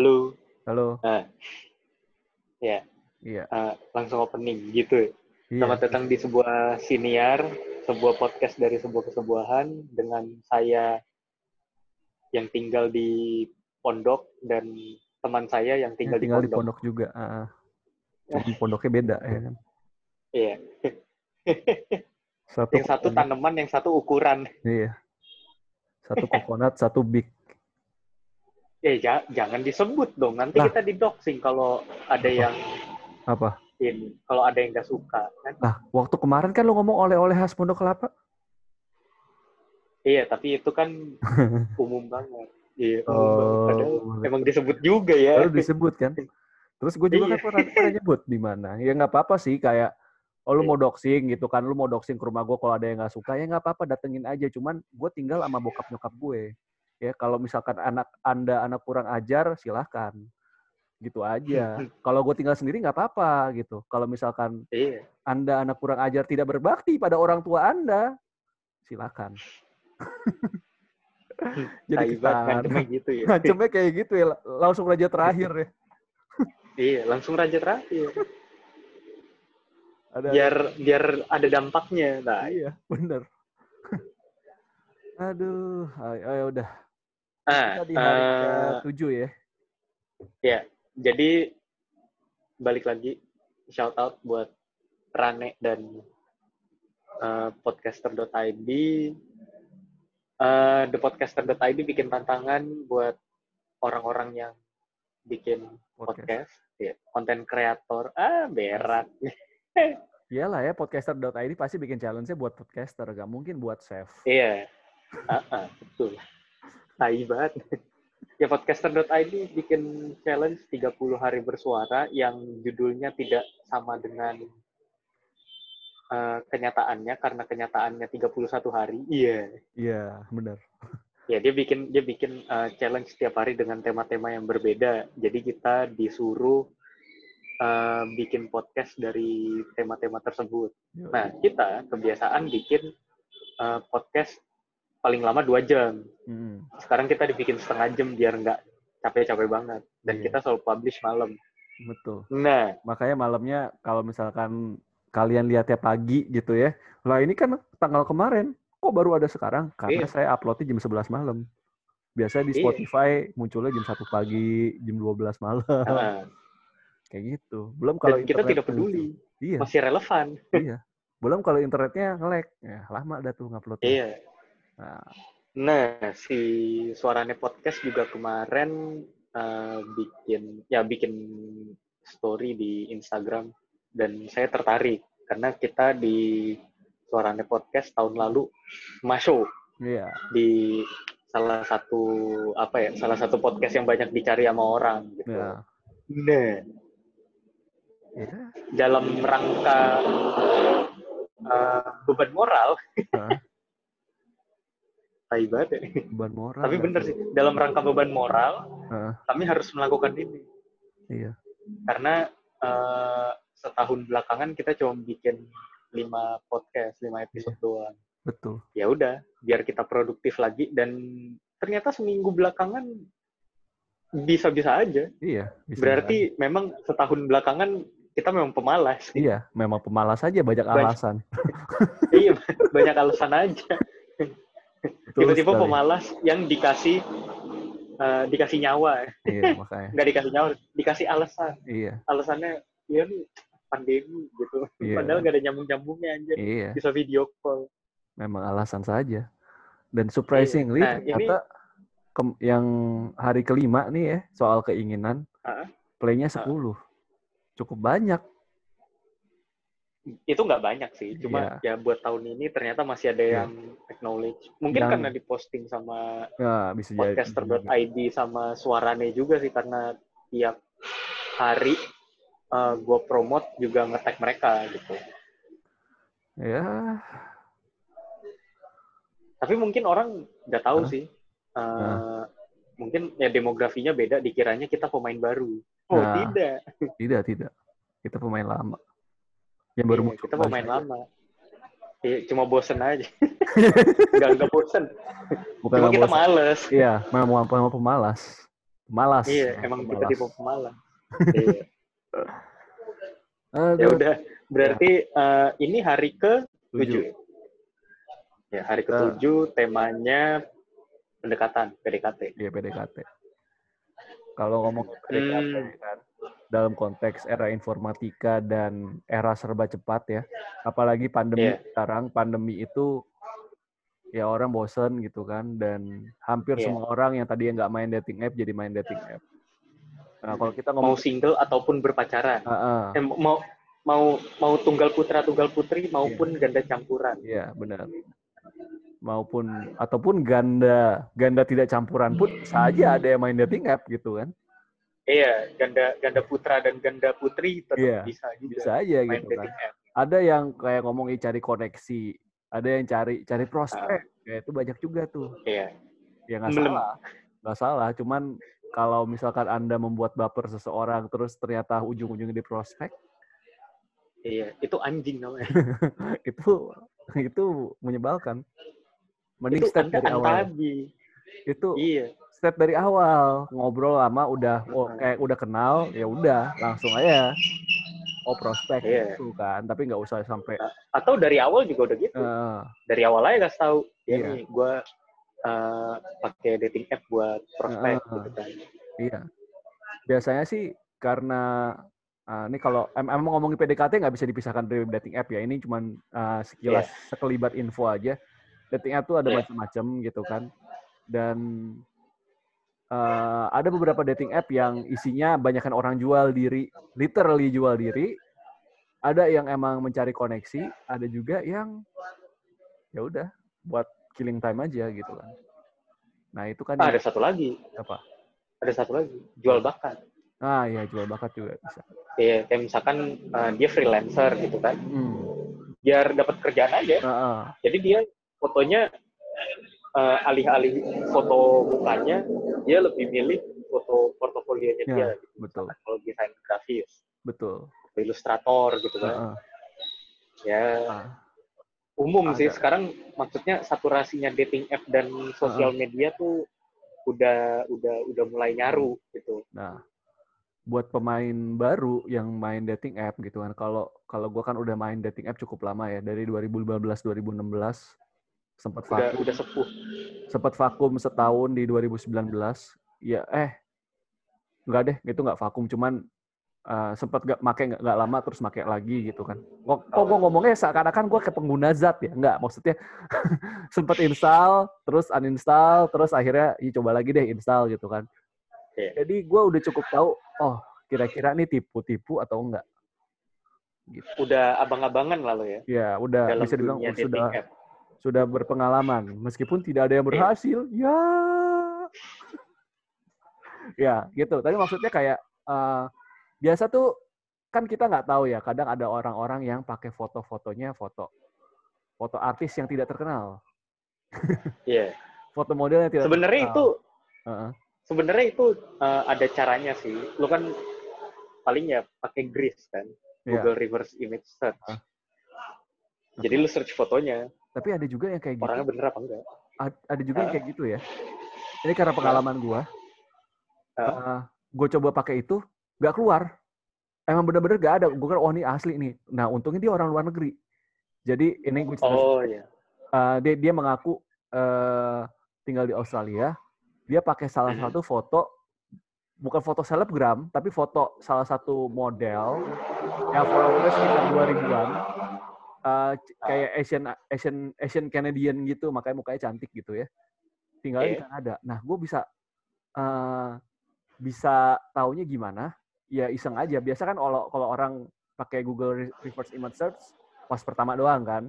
Halo. halo. Nah, ya, Iya, eh, langsung opening gitu. iya. Selamat datang di sebuah siniar, sebuah podcast dari sebuah kesebuahan dengan saya yang tinggal di pondok dan teman saya yang Yang tinggal, tinggal di di pondok. pondok juga. ah. Jadi pondoknya beda ya kan. Iya. Satu yang satu kokonat, tanaman, yang satu ukuran. iya. Satu kokonat, satu big. Eh, ja- jangan disebut dong. Nanti Lah. kita didoxing kalau ada yang Apa? ini, kalau ada yang nggak suka. Kan? Nah, waktu kemarin kan lu ngomong oleh-oleh khas Pondok Kelapa. Iya, tapi itu kan umum banget. Iya, umum Oh, banget. Padahal boleh. emang disebut juga ya. Lalu disebut kan. Terus gue juga Iya. kan pernah, pernah nyebut di mana. Ya nggak apa-apa sih kayak oh lu Iya. mau doxing gitu kan, lu mau doxing ke rumah gue kalau ada yang nggak suka ya nggak apa-apa datengin aja. Cuman gue tinggal sama bokap nyokap gue. Ya kalau misalkan anak anda anak kurang ajar silahkan gitu aja. Kalau gue tinggal sendiri nggak apa-apa gitu. Kalau misalkan Iya. anda anak kurang ajar tidak berbakti pada orang tua anda, silakan. Jadi Tai kita ngancemnya gitu ya. ngancemnya kayak gitu ya, langsung raja terakhir ya. iya, langsung raja terakhir. Ada Biar biar ada dampaknya. Nah, iya, bener. Aduh, ayo, ayo udah. Ah, Kita di hari eh, ke-7 ya. jadi balik lagi shout out buat Rane dan eh, podcaster.id. Eh, The podcaster.id bikin tantangan buat orang-orang yang bikin Podcast. podcast, ya, konten kreator. Ah, berat. Iyalah ya, podcaster.id pasti bikin challenge-nya buat podcaster, gak mungkin buat chef. Iya. Ah, ah, betul. Tai banget. Ya podcaster.id bikin challenge 30 hari bersuara yang judulnya tidak sama dengan eh, kenyataannya karena kenyataannya 31 hari. Iya. Iya, bener. Ya dia bikin dia bikin eh, challenge setiap hari dengan tema-tema yang berbeda. Jadi kita disuruh eh, bikin podcast dari tema-tema tersebut. Nah, kita kebiasaan bikin eh, podcast paling lama dua jam. Mm, Sekarang kita dibikin setengah jam biar nggak capek-capek banget. Dan Iya. kita selalu publish malam. betul. Nah, Makanya malamnya kalau misalkan kalian lihatnya pagi gitu ya. Lah ini kan tanggal kemarin, kok baru ada sekarang? Karena Iya. saya uploadnya jam 11 malam. Biasanya di Iya. Spotify munculnya jam 1 pagi, jam 12 malam. nah, Kayak gitu. Belum kalau dan kita tidak peduli. muncul. Iya, Masih relevan. iya. Belum kalau internetnya nge-lag. Ya, lama dah tuh nguploadnya. Iya. Nah, Nah, si Suarane Podcast juga kemarin eh, bikin ya bikin story di Instagram dan saya tertarik karena kita di Suarane Podcast tahun lalu masuk iya. di salah satu apa ya salah satu podcast yang banyak dicari sama orang gitu. Ya. Nah, Ya. dalam rangka eh, beban moral? Tai banget ya. Beban moral. Tapi bener sih, dalam rangka beban moral, Heeh. kami harus melakukan ini. Iya. Karena eh, setahun belakangan kita cuma bikin lima podcast, lima episode Iya. doang. Betul. Ya udah, biar kita produktif lagi dan ternyata seminggu belakangan bisa-bisa aja. Iya. bisa Berarti memang setahun belakangan kita memang pemalas. Iya, memang pemalas aja banyak Banyak. alasan. iya, banyak alasan aja. Tiba-tiba pemalas yang dikasih eh, dikasih nyawa, Iya, makanya. nggak dikasih nyawa, dikasih alasan. Iya. Alasannya ya pandemi gitu. Iya. Padahal nggak ada nyambung-nyambungnya aja. Iya. Bisa video call. memang alasan saja. Dan surprisingly Nah, ini- ternyata ke- yang hari kelima nih ya soal keinginan Ah. playnya Ah. 10. Cukup banyak. Itu nggak banyak sih. Cuma ya buat tahun ini ternyata masih ada Iya. yang acknowledge. Mungkin Yang- karena diposting sama bisa jadi. podcaster.id sama suarane juga sih karena tiap hari eh, gue promote juga nge-tag mereka gitu. Ya, Tapi mungkin orang nggak tahu Hah? sih. Nah. Mungkin ya demografinya beda. Dikiranya kita pemain baru. Oh Nah. tidak. tidak, tidak. Kita pemain lama. Yang baru Iya, muncul kita pemain lama. Iya, cuma bosen aja. nggak nggak bosen. Bukan Cuma kita bosan. males. Iya, memang memang pemalas. Malas. Iya, emang kita pemalas. tipe pemalas. iya. Ya udah, berarti eh, ini hari ke tujuh. 7. Ya, hari ke-7 temanya pendekatan, PDKT. Iya PDKT. Kalau ngomong PDKT Hmm. kan dalam konteks era informatika dan era serba cepat ya, apalagi pandemi Iya. sekarang pandemi itu ya orang bosen gitu kan dan hampir Iya. semua orang yang tadi nggak main dating app jadi main dating app. Nah kalau kita Mau ngomong single ataupun berpacaran. Ah, ah, Eh, mau mau mau tunggal putra tunggal putri maupun ganda campuran. Iya benar. Maupun ataupun ganda ganda tidak campuran pun saja ada yang main dating app gitu kan. Iya, ganda ganda putra dan ganda putri tetap Iya, bisa juga Bisa aja main gitu kan. app. ada yang kayak ngomongin cari koneksi, ada yang cari cari prospek, ya itu banyak juga tuh. Iya. Ya nggak salah, nggak salah. Cuman kalau misalkan anda membuat baper seseorang terus ternyata ujung-ujungnya di prospek, Iya, itu anjing namanya. itu itu menyebalkan. Mending itu start dari awal. Itu Iya. Start dari awal, ngobrol lama udah oh, kayak udah kenal, ya udah langsung aja. Oh prospek Iya. gitu kan, tapi nggak usah sampai Atau dari awal juga udah gitu. eh, Dari awal aja kasih tahu, ya Iya. nih gue pakai dating app buat prospek Heeh. gitu kan. Iya. Biasanya sih karena ah, ini kalau em- emang ngomongin PDKT nggak bisa dipisahkan dari dating app ya. Ini cuman ah, sekilas sekelibat info aja. Dating app tuh ada Iya. macam-macam gitu kan. Dan ah, ada beberapa dating app yang isinya banyakkan orang jual diri, literally jual diri. Ada yang emang mencari koneksi, ada juga yang ya udah buat killing time aja gitu kan. Nah, itu kan Ah, ada satu lagi, apa? ada satu lagi, jual bakat. Ah, ya jual bakat juga bisa. Iya, kayak misalkan eh, dia freelancer gitu kan, Hmm. biar dapat kerjaan aja. Heeh. Jadi dia fotonya eh, alih-alih foto mukanya, dia lebih milih foto portofolionya Ya, dia. Gitu. betul. Kalau desain grafis, Betul. ilustrator gitu kan. Heeh. Ya, Ah, umum sih sekarang maksudnya saturasinya dating app dan sosial media tuh udah udah udah mulai nyaru gitu. Nah, buat pemain baru yang main dating app gitu kan. Kalau kalau gua kan udah main dating app cukup lama ya, dari 2015 2016 sempat Udah vakum, udah sepuh. sempat vakum setahun di 2019. Ya eh enggak deh, itu nggak vakum, cuman eh, sempat nggak make nggak nggak lama terus make lagi gitu kan. Kok, kok gue ngomongnya seakan-akan gue ke pengguna zat ya? Enggak, maksudnya sempat install, terus uninstall, terus akhirnya ya coba lagi deh install gitu kan. Iya. Jadi gue udah cukup tahu, oh kira-kira nih tipu-tipu atau enggak. Gitu. Udah abang-abangan lah lo ya Ya udah dalam bisa dibilang sudah app. Sudah berpengalaman, meskipun tidak ada yang Iya. berhasil. Ya, ya gitu. Tapi maksudnya kayak eh, biasa tuh kan kita nggak tahu ya. Kadang ada orang-orang yang pakai foto-fotonya foto foto artis yang tidak terkenal, Iya. foto model yang tidak Sebenarnya itu terkenal. Heeh. sebenarnya itu eh, ada caranya sih. Lo kan paling ya pakai Gris kan, Iya. Google Reverse Image Search. Ah. Jadi lu search fotonya, Tapi ada juga yang kayak gitu. orangnya bener apa enggak? Ad- ada juga yang Ah. kayak gitu ya. Ini karena pengalaman gua. Ah. gue coba pakai itu, nggak keluar. Emang bener-bener nggak ada. Gue kan, oh ini asli nih. Nah, untungnya dia orang luar negeri. Jadi ini gue Oh iya. dia dia mengaku eh, tinggal di Australia. Dia pakai salah Mhm. satu foto, bukan foto selebgram, tapi foto salah satu model yang followernya sekitar 2 Eh, c- kayak Asian Asian Asian Canadian gitu, makanya mukanya cantik gitu ya. Tinggal di Oke. Kanada. Nah, gue bisa eh, bisa taunya gimana? Ya iseng aja. Biasa kan kalau kalau orang pakai Google Re- Reverse Image Search pas pertama doang kan.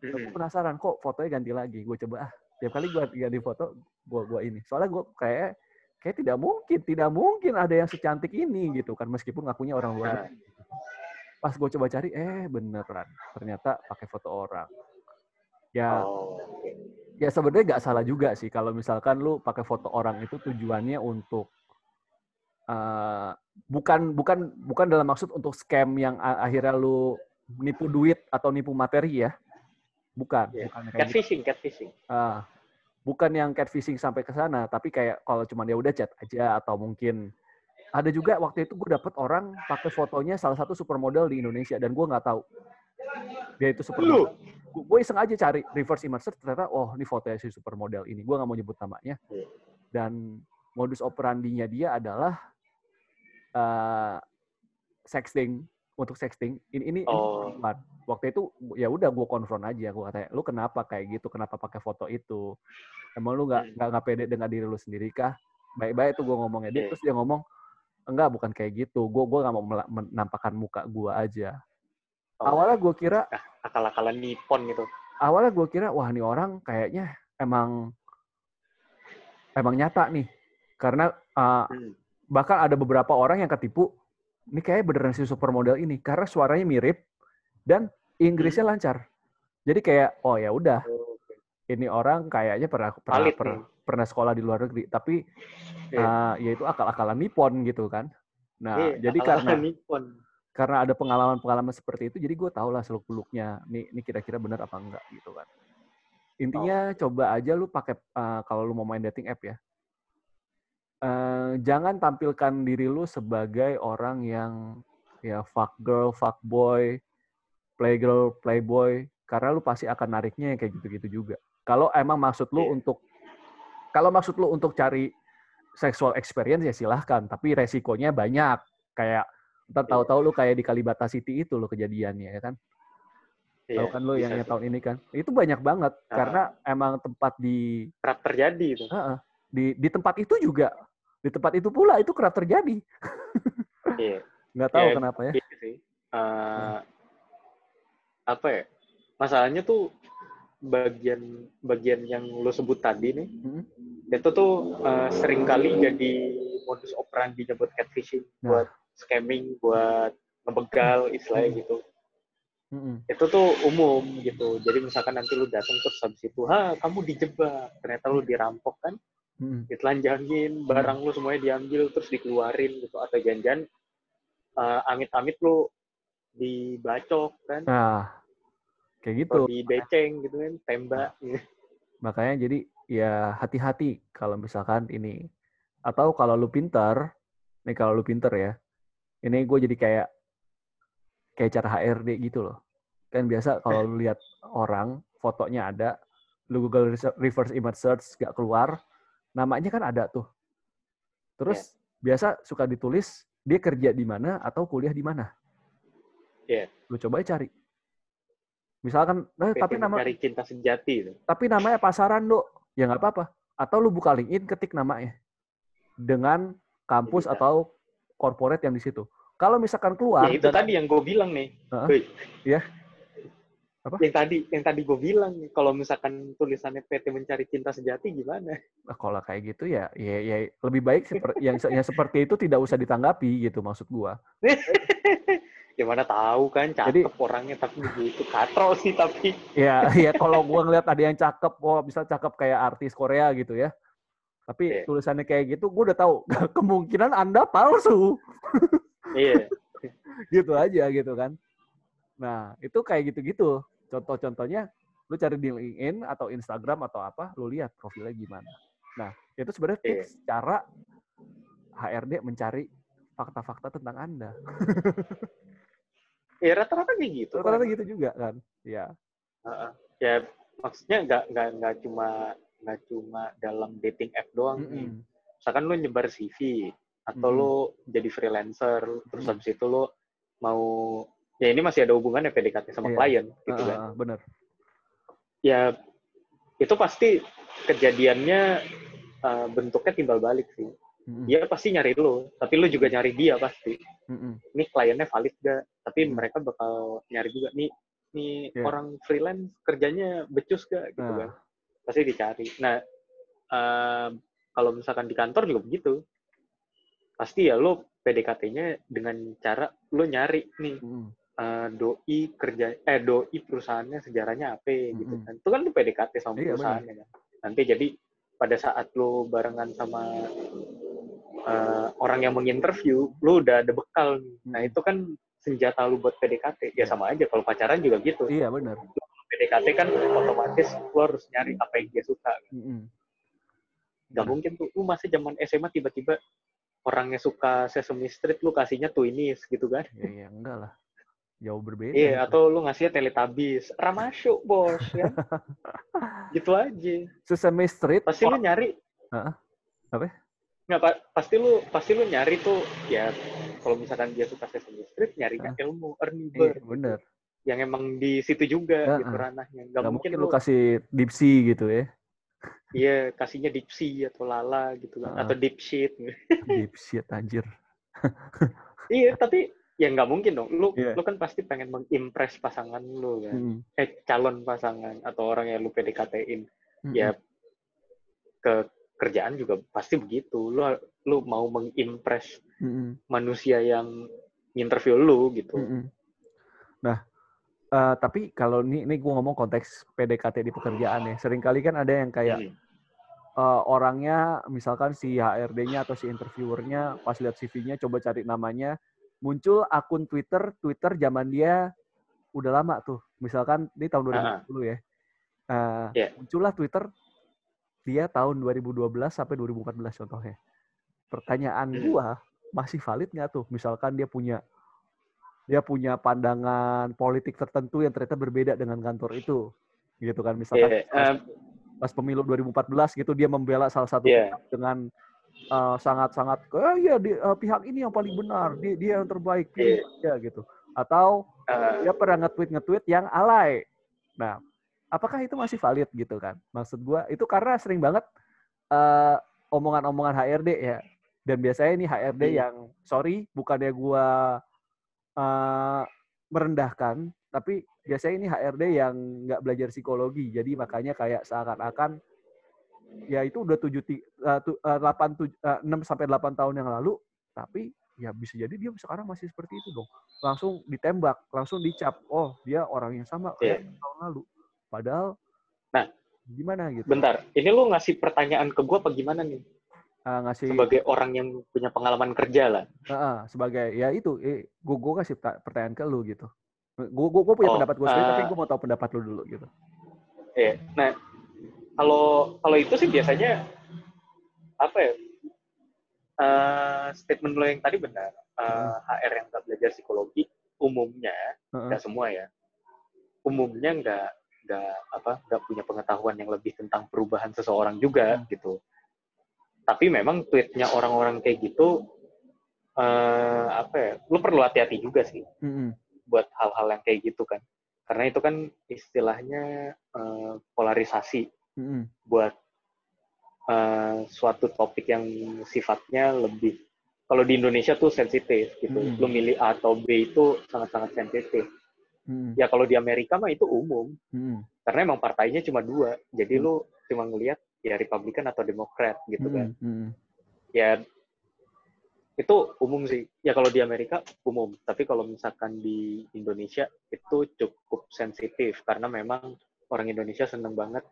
Gue Mm-mm. penasaran kok fotonya ganti lagi. Gue coba ah tiap kali gue ganti foto gue gua ini. Soalnya gue kayak kayak tidak mungkin, tidak mungkin ada yang secantik ini gitu kan meskipun ngakunya orang luar. Pas gue coba cari, eh beneran ternyata pakai foto orang. Ya Oh, ya sebenarnya nggak salah juga sih kalau misalkan lu pakai foto orang itu tujuannya untuk eh, bukan bukan bukan dalam maksud untuk scam yang akhirnya lu nipu duit atau nipu materi ya bukan Iya. bukan kayak gitu. Catfishing, catfishing. Ah, bukan yang catfishing sampai ke sana, tapi kayak kalau cuma dia udah chat aja atau mungkin ada juga waktu itu gue dapet orang pakai fotonya salah satu supermodel di Indonesia dan gue nggak tahu dia itu supermodel. Gue iseng aja cari reverse image search ternyata oh ini fotonya si supermodel ini. Gue nggak mau nyebut namanya. Iya. Dan modus operandinya dia adalah uh, sexting untuk sexting. Ini ini, Oh. ini waktu itu ya udah gue konfront aja. Gue katanya lu kenapa kayak gitu? Kenapa pakai foto itu? Emang lu nggak nggak nggak pede dengan diri lu sendiri kah? Baik-baik tuh gue ngomongnya dia Iya. terus dia ngomong enggak bukan kayak gitu. Gue gua nggak mau menampakkan muka gue aja. Oh. Awalnya gue kira akal-akalan Nippon gitu. awalnya gue kira wah nih orang kayaknya emang emang nyata nih karena uh, Hmm. bahkan ada beberapa orang yang ketipu ini kayak beneran si supermodel ini karena suaranya mirip dan Inggrisnya lancar jadi kayak oh ya udah ini orang kayaknya pernah pernah Valid pernah, sekolah di luar negeri tapi Iya. uh, ya itu akal-akalan Nippon gitu kan nah Iya, jadi karena Nippon. karena ada pengalaman-pengalaman seperti itu, jadi gue tau lah seluk beluknya. Nih, ini kira-kira benar apa enggak gitu kan. Intinya coba aja lu pakai uh, kalau lu mau main dating app ya. eh, jangan tampilkan diri lu sebagai orang yang ya fuck girl, fuck boy, playgirl, playboy, karena lu pasti akan nariknya yang kayak gitu-gitu juga. Kalau emang maksud lu Iya. untuk kalau maksud lu untuk cari sexual experience ya silahkan, tapi resikonya banyak. Kayak ntar Iya. tahu-tahu lu kayak di Kalibata City itu lo kejadiannya ya kan. Iya, Tahu kan lu yang, tahun ini kan. Itu banyak banget Ah. karena emang tempat di kerap terjadi itu. Heeh. di di tempat itu juga di tempat itu pula itu kerap terjadi. Iya. Nggak tahu Ya, kenapa ya. Gitu sih. Eh, apa ya? Masalahnya tuh bagian bagian yang lo sebut tadi nih, Mm-mm. itu tuh eh, sering kali jadi modus operandi buat catfishing, Nah. buat scamming, buat ngebegal istilahnya Hmm. gitu. Mm-mm. Itu tuh umum gitu. Jadi misalkan nanti lu datang terus habis itu, ha kamu dijebak, ternyata lu dirampok kan, Mm-mm. ditelanjangin, barang lu semuanya diambil terus dikeluarin gitu atau janjian eh, amit-amit lu dibacok kan, Nah, kayak gitu. atau dibeceng gitu kan, tembak. gitu. Makanya jadi ya hati-hati kalau misalkan ini atau kalau lu pinter, nih kalau lu pinter ya, ini gue jadi kayak kayak cara HRD gitu loh. Kan biasa kalau lu lihat orang fotonya ada, lu Google reverse image search gak keluar, namanya kan ada tuh. Terus biasa suka ditulis dia kerja di mana atau kuliah di mana. Iya. Lu coba cari. Misalkan, eh, tapi nama mencari cinta sejati itu. tapi namanya pasaran dok ya nggak apa-apa atau lu buka LinkedIn ketik namanya dengan kampus Bisa. atau corporate yang di situ kalau misalkan keluar Ya itu dan- tadi yang gue bilang nih. Heeh. Woi. Iya. Apa? Yang tadi yang tadi gue bilang nih, kalau misalkan tulisannya PT mencari cinta sejati gimana? Nah, kalau kayak gitu ya, ya, ya lebih baik seperti yang, yang seperti itu tidak usah ditanggapi gitu maksud Gimana tahu kan cakep Jadi- orangnya tapi begitu katrol sih tapi Ya, ya kalau gua ngeliat ada yang cakep, oh bisa cakep kayak artis Korea gitu ya. Tapi Iya. tulisannya kayak gitu, gua udah tahu kemungkinan Anda palsu. iya gitu aja gitu kan. Nah, itu kayak gitu-gitu. Contoh-contohnya, lu cari di LinkedIn atau Instagram atau apa, lu lihat profilnya gimana. Nah, itu sebenarnya Iya. tips cara HRD mencari fakta-fakta tentang Anda. Ya rata-rata kayak gitu Rata-rata kan. gitu juga kan. Ya. Heeh. ya maksudnya nggak nggak nggak cuma nggak cuma dalam dating app doang nih. Mm-mm. misalkan lu nyebar CV atau Mm-mm. lu jadi freelancer terus Mm-mm. habis itu lu mau ya ini masih ada hubungannya PDKT sama Iya. klien gitu Ah, kan bener. ya itu pasti kejadiannya uh, bentuknya timbal balik sih Mm-mm. dia pasti nyari lu tapi lu juga nyari dia pasti Mm-mm. ini kliennya valid gak tapi Hmm. mereka bakal nyari juga nih nih Iya. orang freelance kerjanya becus gak gitu Nah. kan pasti dicari nah um, kalau misalkan di kantor juga begitu pasti ya lo PDKT-nya dengan cara lo nyari nih Mm-mm. uh, doi kerja eh doi perusahaannya sejarahnya apa gitu Mm-mm. kan itu kan lo PDKT sama Iya, perusahaannya kan nanti jadi pada saat lo barengan sama uh, orang yang menginterview lo udah ada bekal nih. nah Mm. itu kan senjata lo buat PDKT ya sama aja kalau pacaran juga gitu Iya, bener. PDKT kan otomatis lo harus nyari apa yang dia suka Mm-mm. Gak Bener. mungkin tuh, lu masih zaman SMA tiba-tiba orangnya suka Sesame Street, lu kasihnya Twinnies gitu kan. Ya, ya enggak lah. Jauh berbeda. Iya, atau lu ngasihnya Teletubbies. Ramasuk, bos. Ya. gitu aja. Sesame Street. Pasti lu nyari. Heeh. Apa? Nggak, pa- pasti lu pasti lu nyari tuh ya kalau misalkan dia suka Sesame Street nyarinya ilmu Ernie Iya, Burt bener. yang emang di situ juga Heeh. gitu ranahnya nggak Gak mungkin, mungkin lu kasih dipsy gitu ya. iya kasihnya Dipsy atau Lala gitu kan atau Dipshit Dipsy anjir. iya tapi ya nggak mungkin dong lu Iya. lu kan pasti pengen mengimpress pasangan lu kan Mm-mm. eh calon pasangan atau orang yang lu PDKT-in Mm-mm. ya ke kerjaan juga pasti begitu lu lu mau mengimpress Mm-mm. manusia yang interview lu gitu Mm-mm. Nah, eh, tapi kalau ini ini gue ngomong konteks PDKT di pekerjaan ya. Seringkali kan ada yang kayak Hmm. eh, orangnya, misalkan si HRD-nya atau si interviewernya pas lihat CV-nya coba cari namanya, muncul akun Twitter, Twitter zaman dia udah lama tuh. Misalkan ini tahun 2010 ya. Eh, Iya. Muncullah Twitter dia tahun 2012 sampai 2014 contohnya. Pertanyaan Hmm. gua masih valid nggak tuh? Misalkan dia punya dia punya pandangan politik tertentu yang ternyata berbeda dengan kantor itu, gitu kan? Misalkan Iya, pas, em, pas pemilu 2014 gitu dia membela salah satu pihak dengan eh, sangat-sangat, oh iya di- eh, pihak ini yang paling benar, dia, dia yang terbaik, pilih aja gitu. Atau eh, dia pernah nge-tweet nge-tweet yang alay. Nah, apakah itu masih valid gitu kan? Maksud gua itu karena sering banget eh, omongan-omongan HRD ya. Dan biasanya ini HRD Hmm. yang sorry bukannya gua eh, merendahkan, tapi biasanya ini HRD yang nggak belajar psikologi. Jadi makanya kayak seakan-akan ya itu udah tujuh eh, eh, delapan enam sampai 8 tahun yang lalu, tapi ya bisa jadi dia sekarang masih seperti itu dong. Langsung ditembak, langsung dicap. Oh, dia orang yang sama kayak tahun lalu. Padahal Nah. gimana gitu? bentar ini lu ngasih pertanyaan ke gua apa gimana nih Ah, ngasih sebagai orang yang punya pengalaman kerja lah Ah, ah, sebagai ya itu eh gue gue kasih ta- pertanyaan ke lu gitu. Gue gue punya Oh, pendapat gue sendiri tapi eh, gue mau tahu pendapat lu dulu gitu. Iya. Nah, kalau kalau itu sih biasanya apa ya? eh, statement lo yang tadi benar. Eh, HR yang nggak belajar psikologi umumnya nggak semua ya. Umumnya nggak nggak apa nggak punya pengetahuan yang lebih tentang perubahan seseorang juga gitu. Tapi memang tweetnya orang-orang kayak gitu eh, apa ya? Lu perlu hati-hati juga sih Mm-mm. buat hal-hal yang kayak gitu kan. Karena itu kan istilahnya eh, polarisasi Mm-mm. buat eh, suatu topik yang sifatnya lebih kalau di Indonesia tuh sensitif gitu. Hmm. Lu milih A atau B itu sangat-sangat sensitif. Mm-mm. Ya kalau di Amerika mah itu umum Mm-mm. karena emang partainya cuma dua. Jadi Hmm. lu cuma ngelihat ya Republikan atau Demokrat gitu kan. Mm-mm. Mm-mm. Ya itu umum sih. Ya kalau di Amerika umum, tapi kalau misalkan di Indonesia itu cukup sensitif karena memang orang Indonesia seneng banget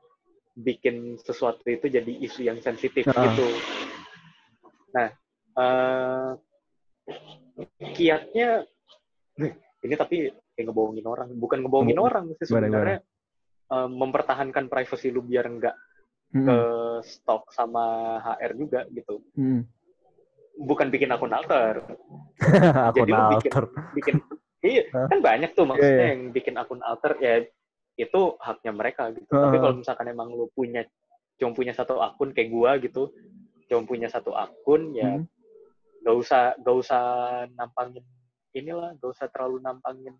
bikin sesuatu itu jadi isu yang sensitif Ah. gitu. Nah, eh, kiatnya ini tapi kayak ngebohongin orang, bukan ngebohongin Ngebohongin. orang sih sebenarnya eh, mempertahankan privasi lu biar nggak Mm-mm. ke stok sama HR juga gitu. Mm-mm. Bukan bikin akun alter, Akun Jadi lu bikin- bikin iya kan banyak tuh maksudnya Iya, iya. yang bikin akun alter ya itu haknya mereka gitu. Heeh. Tapi kalau misalkan emang lu punya cuma punya satu akun kayak gua gitu, cuma punya satu akun ya nggak usah nggak usah nampangin inilah, nggak usah terlalu nampangin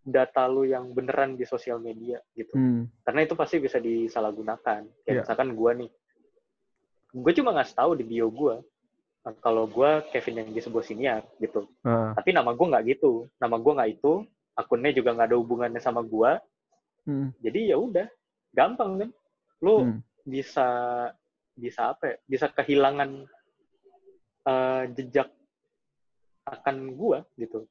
data lu yang beneran di sosial media gitu. Mm. Karena itu pasti bisa disalahgunakan. Kayak Iya. misalkan gua nih, gue cuma ngasih tahu di bio gua eh, kalau gua Kevin yang di sebuah siniar gitu. Ah. Tapi nama gue nggak gitu. Nama gue nggak itu. Akunnya juga nggak ada hubungannya sama gue. Mm. Jadi ya udah, gampang kan. Lu Mm. bisa bisa apa ya? Bisa kehilangan eh, jejak akan gue gitu.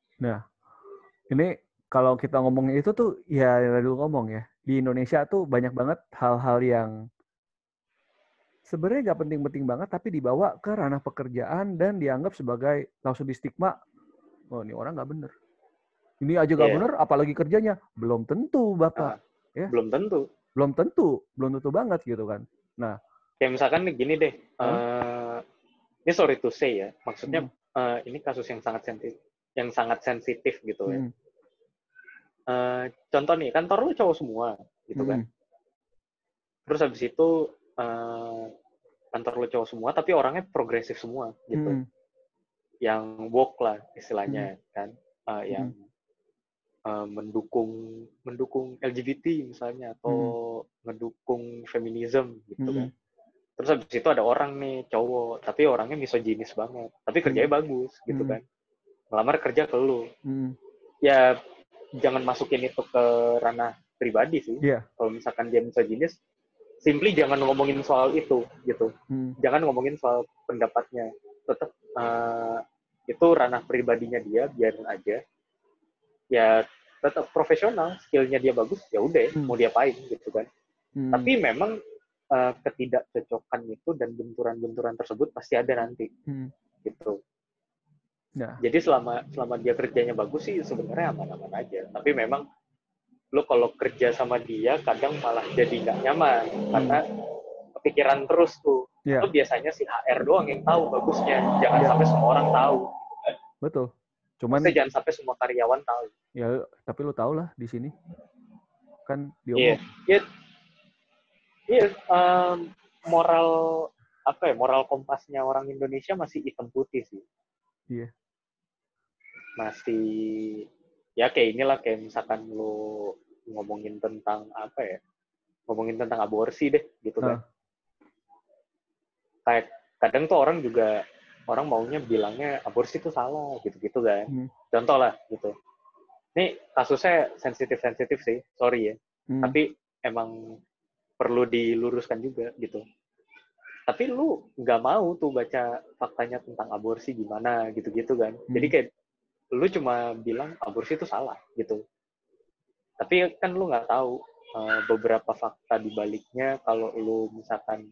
Ini kalau kita ngomongin itu tuh ya yang tadi lu ngomong ya di Indonesia tuh banyak banget hal-hal yang sebenarnya nggak penting-penting banget tapi dibawa ke ranah pekerjaan dan dianggap sebagai langsung di stigma oh ini orang nggak bener ini aja nggak Iya. bener apalagi kerjanya belum tentu bapak Belum tentu. belum tentu belum tentu banget gitu kan nah kayak misalkan gini deh Hmm. eh, ini sorry to say ya maksudnya Hmm. eh, ini kasus yang sangat sensitif yang sangat sensitif gitu ya Hmm. Eh, contoh nih kantor lu cowok semua gitu kan Hmm. terus habis itu eh, kantor lu cowok semua tapi orangnya progresif semua gitu Hmm. yang woke lah istilahnya kan Eh, yang Hmm. eh, mendukung mendukung LGBT misalnya atau mendukung feminisme gitu Hmm. kan terus habis itu ada orang nih cowok tapi orangnya misoginis banget tapi kerjanya bagus gitu Hmm. kan ngelamar kerja ke lu Hmm. ya jangan masukin itu ke ranah pribadi sih Iya. kalau misalkan dia misoginis simply jangan ngomongin soal itu gitu Hmm. jangan ngomongin soal pendapatnya tetap eh, itu ranah pribadinya dia biarin aja ya tetap profesional skillnya dia bagus ya udah Hmm. mau diapain gitu kan Hmm. tapi memang eh, ketidakcocokan itu dan benturan-benturan tersebut pasti ada nanti Hmm. gitu Ya. jadi selama selama dia kerjanya bagus sih sebenarnya aman-aman aja tapi memang lo kalau kerja sama dia kadang malah jadi nggak nyaman karena kepikiran terus tuh Iya. lo biasanya sih HR doang yang tahu bagusnya jangan Iya. sampai semua orang tahu Betul. Cuman Maksudnya jangan sampai semua karyawan tahu ya tapi lu tau lah di sini kan Iya, diomong. iya, iya. em, moral apa ya? Moral kompasnya orang Indonesia masih hitam putih sih. Iya. Masih ya kayak inilah kayak misalkan lo ngomongin tentang apa ya? Ngomongin tentang aborsi deh, gitu kan. Ah. Kayak kadang tuh orang juga orang maunya bilangnya aborsi itu salah, gitu-gitu kan. Hmm. Contoh lah, gitu. Ini kasusnya sensitif-sensitif sih, sorry ya. Hmm. tapi emang perlu diluruskan juga gitu. Tapi lu nggak mau tuh baca faktanya tentang aborsi gimana gitu-gitu kan. Jadi Hmm. kayak lu cuma bilang aborsi itu salah gitu. Tapi kan lu nggak tahu uh, beberapa fakta di baliknya kalau lu misalkan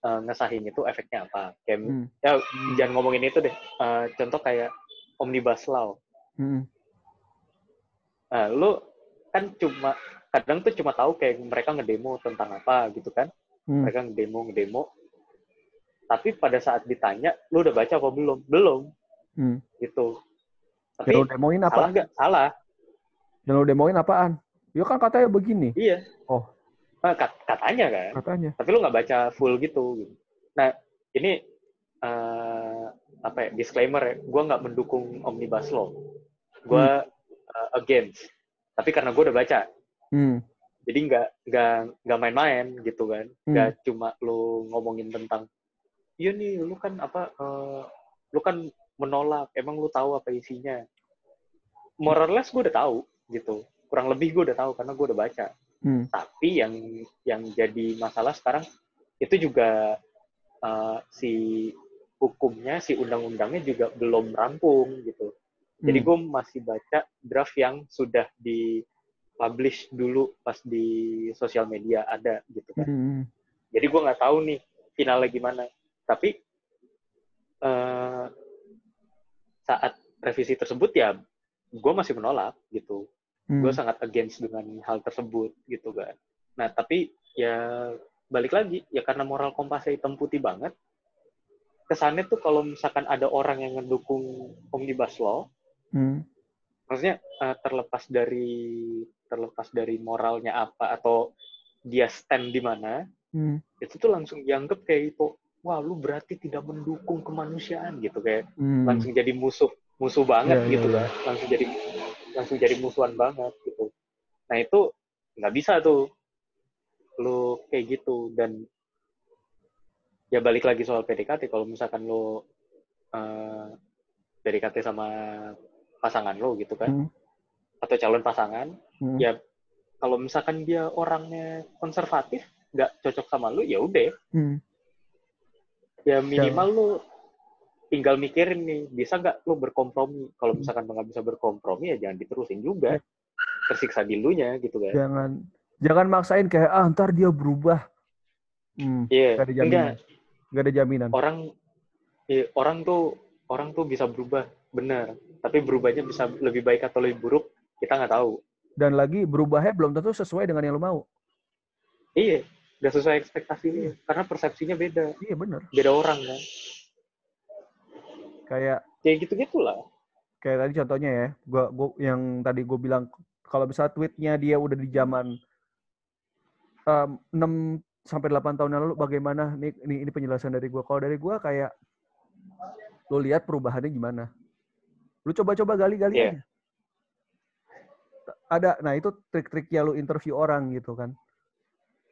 uh, ngesahin itu efeknya apa. Kayak Hmm. ya jangan ngomongin itu deh. Uh, contoh kayak omnibus law. Hmm. Nah, lu kan cuma kadang tuh cuma tahu kayak mereka ngedemo tentang apa gitu kan. Hmm. Mereka ngedemo ngedemo. Tapi pada saat ditanya, lu udah baca apa belum? Belum Hmm. gitu. Yang Tapi lu demoin salah apa? nggak? Salah. Yang lu demoin apaan? Ya kan katanya begini, Iya. Oh. Nah, kat- katanya kan. katanya. Tapi lu nggak baca full gitu. Nah, ini eh, apa ya? Disclaimer ya. Gue nggak mendukung omnibus law. Gue eh, against. Tapi karena gue udah baca. Hmm. Jadi nggak nggak nggak main-main gitu kan Hmm. nggak cuma lu ngomongin tentang iya nih lu kan apa eh, lu kan menolak emang lu tahu apa isinya more or less gue udah tahu gitu kurang lebih gue udah tahu karena gue udah baca Hmm. tapi yang yang jadi masalah sekarang itu juga eh, si hukumnya si undang-undangnya juga belum rampung gitu jadi Hmm. gue masih baca draft yang sudah di publish dulu pas di sosial media ada gitu kan. Hmm. Jadi gue nggak tahu nih finalnya gimana. Tapi eh, saat revisi tersebut ya gue masih menolak gitu. Hmm. Gue sangat against dengan hal tersebut gitu kan. Nah tapi ya balik lagi ya karena moral kompasnya hitam putih banget. Kesannya tuh kalau misalkan ada orang yang ngedukung omnibus law, Hmm. Maksudnya eh, terlepas dari terlepas dari moralnya apa atau dia stand di mana Hmm. itu tuh langsung dianggap kayak itu wah lu berarti tidak mendukung kemanusiaan gitu kayak Hmm. langsung jadi musuh musuh banget Iya, iya, gitu iya. kan langsung jadi langsung jadi musuhan banget gitu nah itu nggak bisa tuh lu kayak gitu dan ya balik lagi soal PDKT kalau misalkan lu eh, PDKT sama pasangan lo gitu kan Hmm. atau calon pasangan Hmm. ya kalau misalkan dia orangnya konservatif nggak cocok sama lu ya udah Hmm. ya minimal lu tinggal mikirin nih bisa nggak lu berkompromi kalau misalkan nggak bisa berkompromi ya jangan diterusin juga tersiksa dilunya gitu kan Jangan jangan maksain kayak ah ntar dia berubah. Hmm. iya Gak ada enggak jaminan. Gak ada jaminan. orang iya, orang tuh orang tuh bisa berubah benar tapi berubahnya bisa lebih baik atau lebih buruk kita nggak tahu. Dan lagi berubahnya belum tentu sesuai dengan yang lu mau. iya udah sesuai ekspektasinya. Karena persepsinya beda. Iya bener. Beda orang kan? Kayak kayak gitu gitulah kayak tadi contohnya ya gua, gua yang tadi gue bilang kalau misalnya tweetnya dia udah di zaman um, 6 sampai 8 tahun yang lalu bagaimana? Ini ini, ini penjelasan dari gua. Kalau dari gua kayak lo lihat perubahannya gimana lu coba-coba gali-gali Iya. aja. Ada nah itu trik-triknya lu interview orang gitu kan.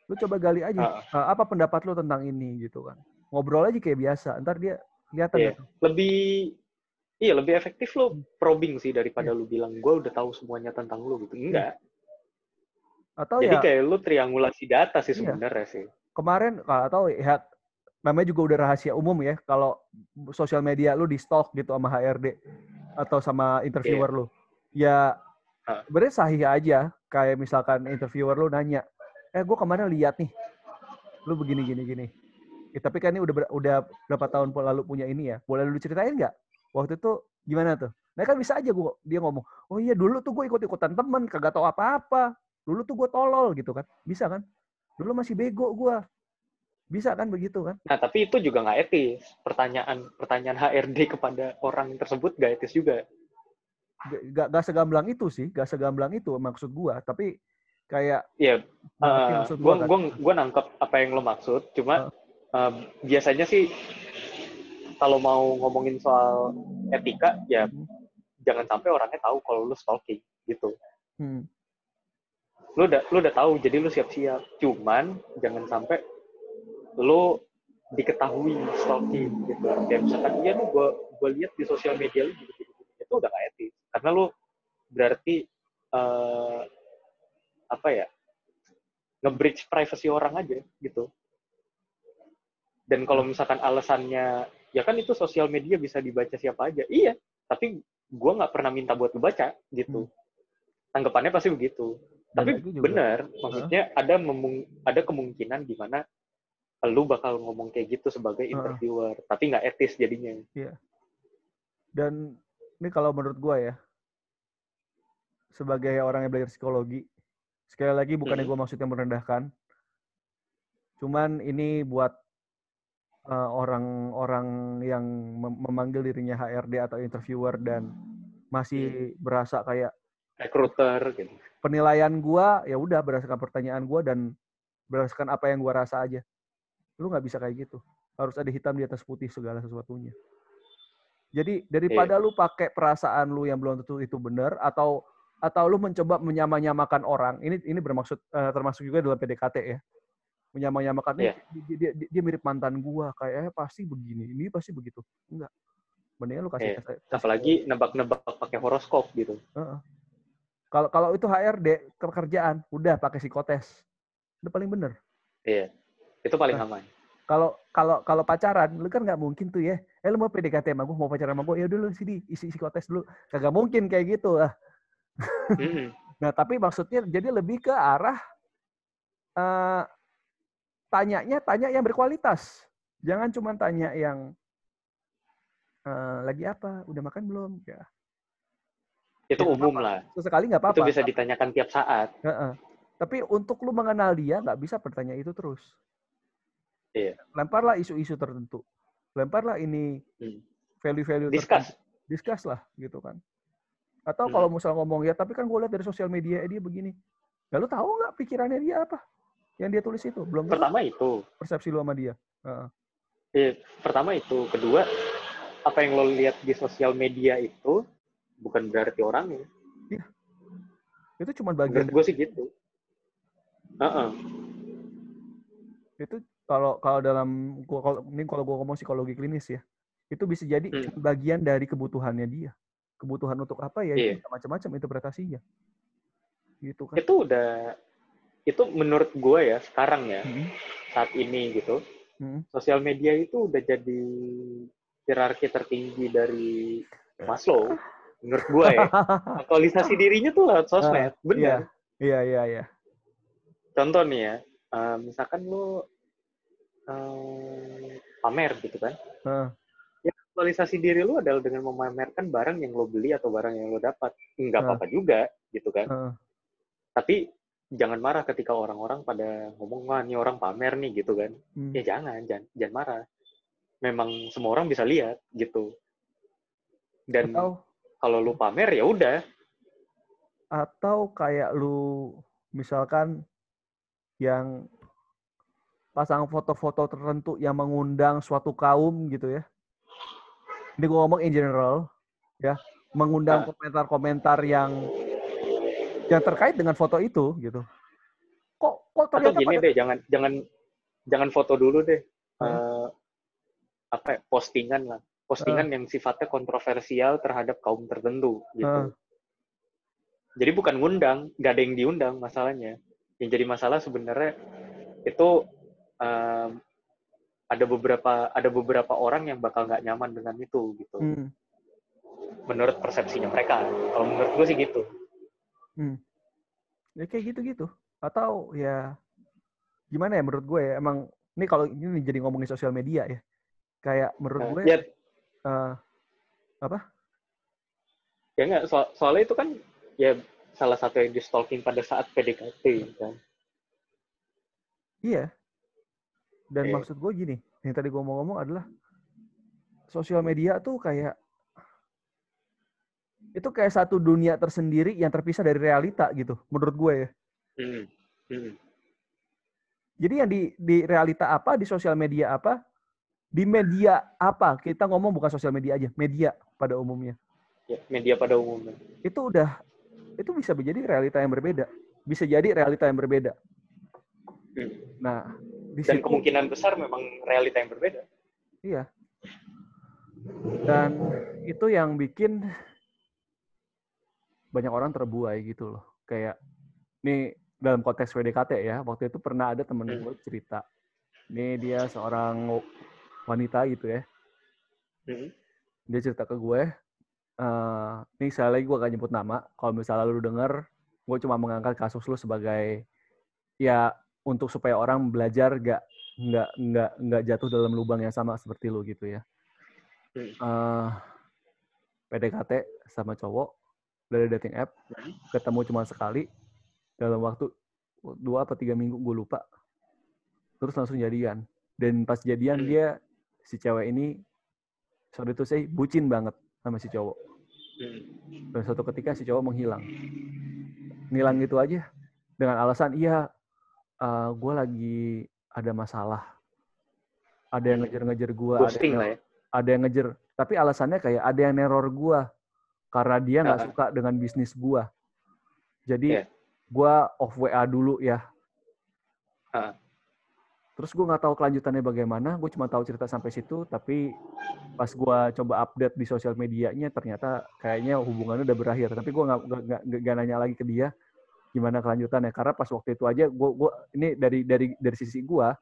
Lu coba gali aja uh, apa pendapat lu tentang ini? gitu kan. Ngobrol aja kayak biasa ntar dia kelihatan Iya. gitu. lebih iya lebih efektif lo probing sih daripada Iya. lu bilang gue udah tahu semuanya tentang lu gitu. Enggak. Atau jadi ya kayak lu triangulasi data sih Iya. sebenarnya sih. Kemarin kalau atau ya namanya juga udah rahasia umum ya kalau sosial media lu di stalk gitu sama HRD atau sama interviewer lu? Ya Ah. sebenarnya sahih aja. Kayak misalkan interviewer lu nanya eh gue kemarin lihat nih? Lu begini gini gini. Eh, tapi kan ini udah ber- udah berapa tahun lalu punya ini ya. Boleh lu ceritain nggak? Waktu itu gimana tuh? Nah kan bisa aja gua dia ngomong oh iya dulu tuh gue ikut ikutan temen kagak tahu apa apa dulu tuh gue tolol gitu kan. Bisa kan? Dulu masih bego gue bisa kan begitu kan nah tapi itu juga nggak etis pertanyaan pertanyaan HRD kepada orang tersebut nggak etis juga gak, gak segamblang itu sih gak segamblang itu maksud gua tapi kayak Iya, maksud gua gua kan? gua gua nangkep apa yang lo maksud. Cuma eh, biasanya sih kalau mau ngomongin soal etika ya Hmm. jangan sampai orangnya tahu kalau lu stalking gitu. hmm, Lu udah lu udah tahu jadi lu siap-siap. Cuman jangan sampai lu diketahui stalking gitu. Kayak misalkan iya lu gua gua lihat di sosial media lu gitu, gitu, gitu. itu udah gak etis. Karena lu berarti eh, apa ya? nge-breach privacy orang aja gitu. Dan kalau misalkan alasannya ya kan itu sosial media bisa dibaca siapa aja. Iya, tapi gua nggak pernah minta buat lu baca gitu. Tanggapannya pasti begitu. dan Tapi benar, maksudnya ada memung ada kemungkinan di mana lu bakal ngomong kayak gitu sebagai Heeh. interviewer, tapi nggak etis jadinya. dan ini kalau menurut gua ya sebagai orang yang belajar psikologi sekali lagi bukannya Hmm. gua maksudnya merendahkan cuman ini buat eh, orang-orang yang mem- memanggil dirinya HRD atau interviewer dan masih berasa kayak Recruiter gitu. penilaian gua ya udah berdasarkan pertanyaan gua dan berdasarkan apa yang gua rasa aja. Lu nggak bisa kayak gitu. Harus ada hitam di atas putih segala sesuatunya. Jadi daripada lu pakai perasaan lu yang belum tentu itu benar atau atau lu mencoba menyamanyamakan orang. Ini ini bermaksud eh, termasuk juga dalam PDKT ya. Menyamanyamakan Iya. "Ih, dia, dia, dia mirip mantan gua, kayaknya pasti begini, ini pasti begitu. Enggak. Mendingan lu kasih Iya. kasih- Apalagi nebak-nebak pakai horoskop gitu. kalau kalau itu HRD kerjaan udah pakai psikotes. Udah paling bener. Iya. Itu paling Nah. aman. Kalau kalau kalau pacaran, lu kan nggak mungkin tuh ya. Eh lu mau PDKT sama gue, mau pacaran sama gue, ya dulu sini isi psikotes dulu. Kagak mungkin kayak gitu lah. Mm-mm. Nah tapi maksudnya jadi lebih ke arah eh tanyanya tanya yang berkualitas. Jangan cuma tanya yang eh, lagi apa, udah makan belum? Ya. Itu Ya, umum apa-apa. lah. Sesekali nggak apa-apa. Itu bisa ditanyakan tiap saat. Heeh. Tapi untuk lu mengenal dia nggak bisa bertanya itu terus. Iya. Lemparlah isu-isu tertentu. Lemparlah ini Hmm. value-value Discuss. tertentu. Discuss lah gitu kan. Atau Hmm. kalau misalnya ngomong ya, tapi kan gue lihat dari sosial media eh, dia begini. Ya lu tahu nggak pikirannya dia apa? Yang dia tulis itu belum tahu Pertama itu. persepsi lu sama dia. Heeh. Iya, pertama itu. Kedua, apa yang lo lihat di sosial media itu bukan berarti orangnya. Itu cuma bagian gue sih gitu. Heeh. itu kalau kalau dalam gua kalau ini kalau gua ngomong psikologi klinis ya. Itu bisa jadi Hmm. bagian dari kebutuhannya dia. Kebutuhan untuk apa ya Iya. itu macam-macam interpretasinya. Gitu kan. Itu udah itu menurut gue ya sekarang ya Mm-mm. saat ini gitu Mm-mm. sosial media itu udah jadi hierarki tertinggi dari Maslow menurut gue ya aktualisasi dirinya tuh lewat sosmed bener Iya, iya, iya. contoh nih ya eh, misalkan lu pamer gitu kan Heeh. ya aktualisasi diri lu adalah dengan memamerkan barang yang lo beli atau barang yang lo dapat nggak Ah. apa-apa juga gitu kan Heeh. tapi jangan marah ketika orang-orang pada ngomong wah ini orang pamer nih gitu kan Hmm. ya jangan jangan jangan marah memang semua orang bisa lihat gitu dan Atau kalau lu pamer ya udah atau kayak lu misalkan yang pasang foto-foto tertentu yang mengundang suatu kaum gitu ya. Ini gue ngomong in general ya, mengundang Ah. komentar-komentar yang yang terkait dengan foto itu gitu. Kok kok atau ternyata gini pada- deh jangan jangan jangan foto dulu deh Hmm. Eh, apa ya, postingan lah postingan yang sifatnya kontroversial terhadap kaum tertentu gitu Hmm. jadi bukan ngundang nggak ada yang diundang masalahnya yang jadi masalah sebenarnya itu em, ada beberapa ada beberapa orang yang bakal nggak nyaman dengan itu gitu. Hmm, menurut persepsinya mereka. Kalau menurut gue sih gitu. Ya kayak gitu-gitu. Atau ya gimana ya menurut gue ya, emang ini kalau ini jadi ngomongin sosial media ya. Kayak menurut Nah, gue ya. eh, ya nggak so- soalnya itu kan ya salah satu yang di stalking pada saat PDKT kan. Iya. Dan Oke. maksud gue gini, yang tadi gue mau ngomong adalah sosial media tuh kayak itu kayak satu dunia tersendiri yang terpisah dari realita gitu, menurut gue ya. Hmm. Hmm. Jadi yang di di realita apa, di sosial media apa, di media apa, kita ngomong bukan sosial media aja, media pada umumnya. Ya, media pada umumnya Itu udah itu bisa menjadi realita yang berbeda. Bisa jadi realita yang berbeda. Hmm. Nah, di dan situ kemungkinan besar memang realita yang berbeda Iya. Dan itu yang bikin banyak orang terbuai gitu loh. Kayak nih dalam konteks PDKT ya, waktu itu pernah ada temen Hmm. gue cerita. Nih dia seorang wanita gitu ya. Hmm. Dia cerita ke gue, eh nih sekali lagi gue gak nyebut nama. Kalau misalnya lu denger, gue cuma mengangkat kasus lu sebagai ya untuk supaya orang belajar gak nggak nggak nggak jatuh dalam lubang yang sama seperti lu gitu ya. Hmm. eh PDKT sama cowok dari dating app, Hmm. ketemu cuma sekali dalam waktu dua apa tiga minggu gue lupa, terus langsung jadian. Dan pas jadian Hmm. dia si cewek ini sorry to say bucin banget sama si cowok. Dan suatu ketika si cowok menghilang, ngilang gitu aja dengan alasan iya gue lagi ada masalah, ada yang Hmm. ngejar-ngejar gue, ada yang lah ya? ada yang ngejer tapi alasannya kayak ada yang neror gua karena dia nggak suka dengan bisnis gua. Jadi Iya. gua off WA dulu ya. Ah. terus gua nggak tahu kelanjutannya bagaimana gue cuma tahu cerita sampai situ tapi pas gua coba update di sosial medianya ternyata kayaknya hubungannya udah berakhir. Tapi nggak- nggak nggak nanya lagi ke dia gimana kelanjutannya karena pas waktu itu aja gua gua ini dari dari dari sisi gua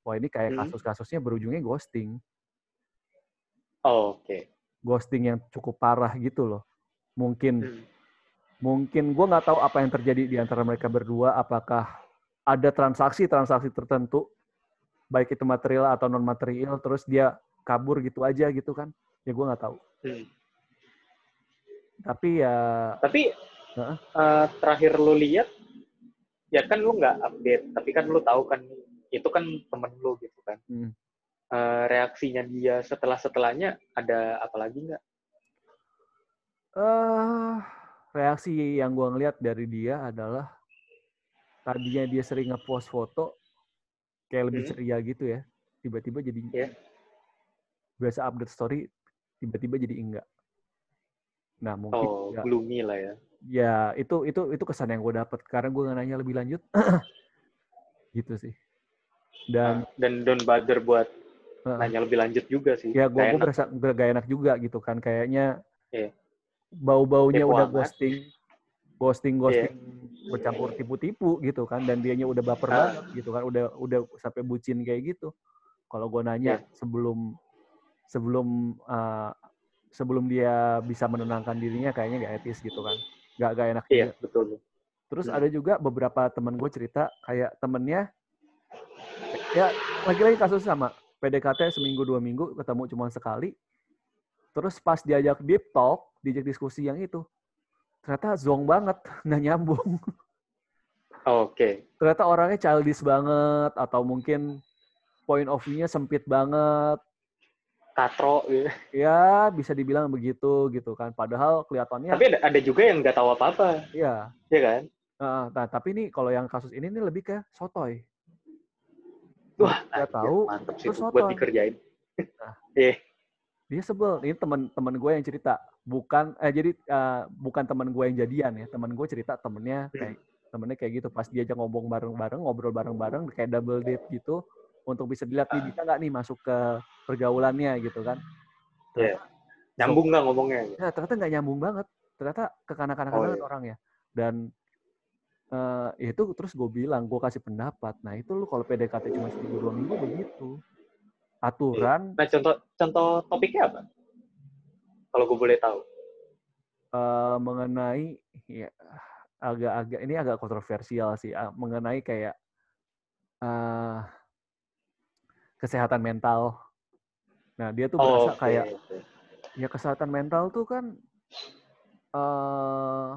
wah ini kayak Hmm. kasus-kasusnya berujungnya ghosting Oh, oke ghosting yang cukup parah gitu loh. Mungkin Hmm. mungkin gue nggak tahu apa yang terjadi di antara mereka berdua. Apakah ada transaksi-transaksi tertentu, baik itu material atau non material, terus dia kabur gitu aja gitu kan? Ya gue nggak tahu. Hmm. Tapi ya tapi Eh, terakhir lu lihat ya kan lu nggak update tapi kan lu tahu kan itu kan temen lu gitu kan hmm, Eh, reaksinya dia setelah setelahnya ada apa lagi nggak eh reaksi yang gue ngeliat dari dia adalah tadinya dia sering ngepost foto kayak lebih Hmm. ceria gitu ya. Tiba-tiba jadi Iya. biasa update story, tiba-tiba jadi enggak. Nah mungkin oh gloomy lah ya ya itu itu itu kesan yang gue dapet karena gue nanya lebih lanjut, gitu sih. Dan Nah, dan don't bother buat Heeh. nanya lebih lanjut juga sih ya gue gue berasa gak, enak juga gitu kan kayaknya Iya. bau-baunya Kepo udah amat. ghosting ghosting Iya. ghosting bercampur tipu-tipu gitu kan dan dianya udah baper Ah. banget gitu kan udah udah sampai bucin kayak gitu kalau gue nanya Iya. sebelum sebelum uh, sebelum dia bisa menenangkan dirinya kayaknya gak etis gitu kan gak gak enak iya juga. betul. Terus Hmm. ada juga beberapa teman gue cerita kayak temennya ya lagi-lagi kasus sama. PDKT seminggu dua minggu ketemu cuma sekali. Terus pas diajak deep talk diajak diskusi yang itu ternyata zong banget nggak nyambung. Oke. ternyata orangnya childish banget atau mungkin point of view-nya sempit banget Katro gitu. ya bisa dibilang begitu gitu kan padahal kelihatannya Tapi ada, ada juga yang nggak tahu apa-apa, ya ya kan? Nah, nah, tapi nih kalau yang kasus ini nih lebih ke sotoy. Wah, Nggak anjir, tahu, mantep sih terus tuh buat sotoy. dikerjain. Nah. Iya. Dia sebel. Ini teman-teman gue yang cerita, bukan eh jadi eh, bukan teman gue yang jadian ya. Teman gue cerita temennya Hmm. kayak temennya kayak gitu. Pas diajak ngomong bareng-bareng, ngobrol bareng-bareng, kayak double date gitu, untuk bisa dilihat nih Ah. bisa nggak nih masuk ke pergaulannya gitu kan. Iya. Nyambung nggak ngomongnya? Ya, ternyata nggak nyambung banget. Ternyata kekanak-kanakan Oh, banget iya. orangnya. Dan eh itu terus gue bilang, gue kasih pendapat. Nah itu lu kalau PDKT cuma seminggu dua minggu begitu. Aturan Nah, contoh contoh topiknya apa? Kalau gue boleh tahu. eh, mengenai ya agak-agak ini agak kontroversial sih ah, mengenai kayak eh kesehatan mental. Nah dia tuh Oh, berasa oke, kayak ya kesehatan mental tuh kan eh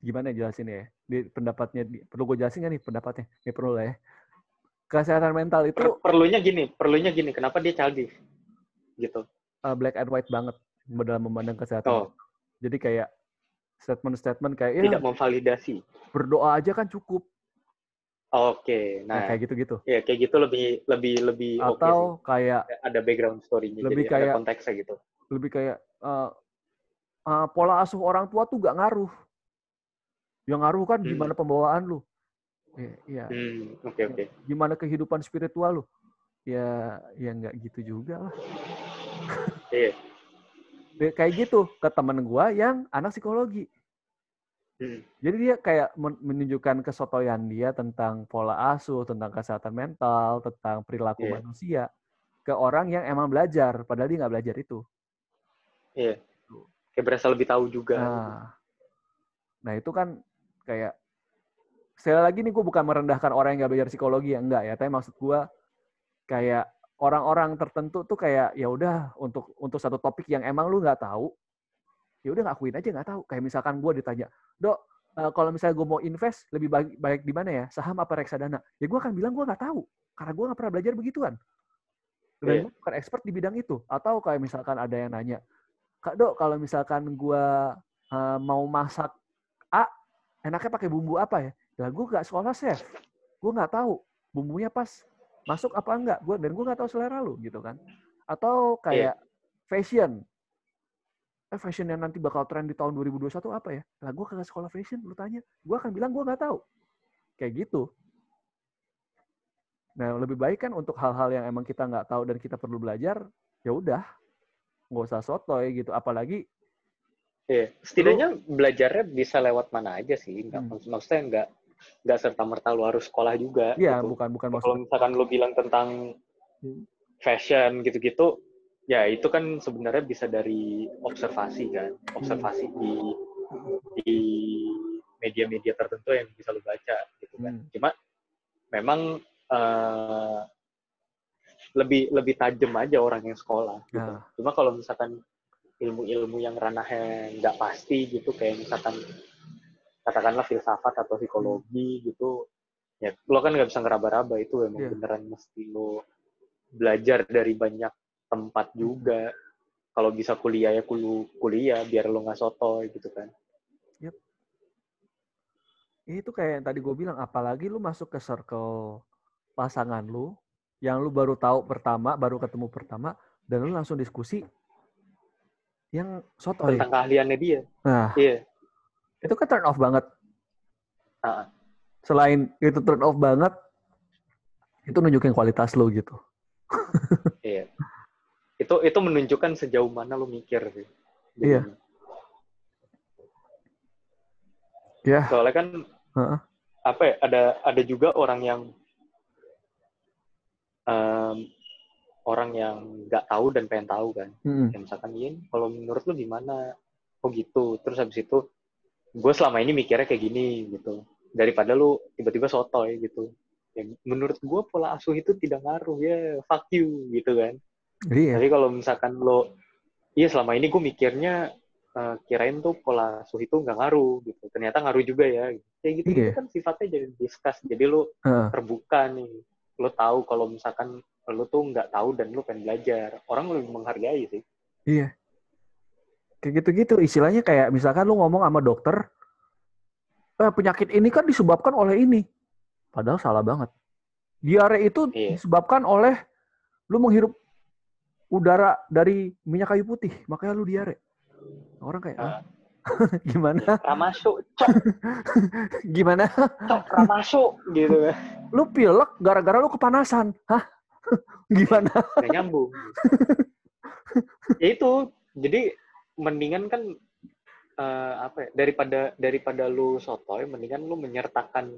gimana ya jelasin ya di pendapatnya di- perlu gue jelasin nggak nih pendapatnya ya perlu lah ya kesehatan mental itu Per- perlunya gini, perlunya gini. Kenapa dia childish? Gitu. eh, black and white banget dalam memandang kesehatan Oh, jadi kayak statement-statement kayak ya tidak memvalidasi. berdoa aja kan cukup Oke, nah, nah, kayak gitu-gitu ya kayak gitu lebih lebih lebih oke sih. atau kayak Ada background story-nya, Lebih jadi ada kayak- konteksnya gitu. lebih kayak eh, eh, pola asuh orang tua tuh gak ngaruh yang ngaruh kan Hmm. gimana pembawaan lu ya, ya Hmm, oke oke. gimana kehidupan spiritual lu ya ya nggak gitu juga lah Iya. Ya, kayak gitu ke temen gua yang anak psikologi Hmm. jadi dia kayak men- menunjukkan kesotoyan dia tentang pola asuh tentang kesehatan mental tentang perilaku Iya. manusia ke orang yang emang belajar padahal dia nggak belajar itu Iya. Kayak berasa lebih tahu juga. Nah, nah itu kan kayak sekali lagi nih gue bukan merendahkan orang yang nggak belajar psikologi ya enggak ya, tapi maksud gue kayak orang-orang tertentu tuh kayak ya udah untuk untuk satu topik yang emang lu nggak tahu, ya udah ngakuin aja nggak tahu. Kayak misalkan gue ditanya, dok eh, kalau misalnya gue mau invest lebih baik, baik di mana ya, saham apa reksadana? Ya gue akan bilang gue nggak tahu karena gue nggak pernah belajar begituan. Dan Iya. gue bukan expert di bidang itu. Atau kayak misalkan ada yang nanya, Kak Dok, kalau misalkan gue eh, mau masak A, enaknya pakai bumbu apa ya? Lah gue nggak sekolah chef, gue nggak tahu bumbunya pas masuk apa enggak. Gue dan gue nggak tahu selera lu gitu kan. Atau kayak fashion, eh fashion yang nanti bakal tren di tahun 2021 apa ya? Lah gue kagak sekolah fashion, lu tanya, gue akan bilang gue nggak tahu. Kayak gitu. Nah lebih baik kan untuk hal-hal yang emang kita nggak tahu dan kita perlu belajar, ya udah nggak usah sotoy gitu. Apalagi Iya. Setidaknya belajarnya bisa lewat mana aja sih. Nggak, Hmm. maksud- Maksudnya nggak nggak serta merta lu harus sekolah juga. ya gitu. bukan bukan Kalau misalkan lu bilang tentang Hmm. fashion gitu-gitu, ya itu kan sebenarnya bisa dari observasi kan, observasi di di media-media tertentu yang bisa lu baca gitu kan. Hmm. Cuma memang eh, lebih lebih tajam aja orang yang sekolah. Gitu. Nah. Cuma kalau misalkan ilmu-ilmu yang ranahnya nggak pasti gitu, kayak misalkan katakanlah filsafat atau psikologi gitu, ya lo kan nggak bisa ngeraba-raba itu emang Iya. beneran mesti lo belajar dari banyak tempat juga. Kalau bisa kuliah ya kulu kuliah biar lo nggak sotoy gitu kan. itu kayak yang tadi gue bilang apalagi lu masuk ke circle pasangan lu yang lu baru tahu pertama baru ketemu pertama dan lu langsung diskusi yang sotoy Tentang keahliannya dia. nah Iya. itu kan turn off banget Ah, ah. selain itu turn off banget itu nunjukin kualitas lu gitu Iya. Itu itu menunjukkan sejauh mana lo mikir sih. Iya. Jadinya. ya Soalnya kan Heeh. apa ya? Ada ada juga orang yang em, orang yang nggak tahu dan pengen tahu kan. Mm-mm. Ya, misalkan Yin, kalau menurut lu gimana? Oh gitu. Terus habis itu gue selama ini mikirnya kayak gini gitu. Daripada lu tiba-tiba sotoy gitu. Ya, menurut gue pola asuh itu tidak ngaruh ya fuck you gitu kan. Iya Tapi kalau misalkan lo, iya selama ini gue mikirnya eh, kirain tuh pola asuh itu nggak ngaruh gitu. Ternyata ngaruh juga ya. kayak gitu, Iya. kan sifatnya jadi discuss jadi lu Heeh. terbuka nih lu tahu kalau misalkan lu tuh nggak tahu dan lu pengen belajar orang lebih menghargai sih Iya. Kayak gitu-gitu. Istilahnya kayak misalkan lu ngomong sama dokter, eh, penyakit ini kan disebabkan oleh ini. Padahal salah banget. Diare itu Iya. disebabkan oleh lu menghirup udara dari minyak kayu putih. Makanya lu diare. Orang kayak, Ah. "Hah? gimana? ramasuk cok Gimana? cok ramasuk gitu Lu pilek gara-gara lu kepanasan. Hah? gimana? nggak nyambung ya itu jadi mendingan kan eh, apa ya daripada daripada lu sotoy mendingan lu menyertakan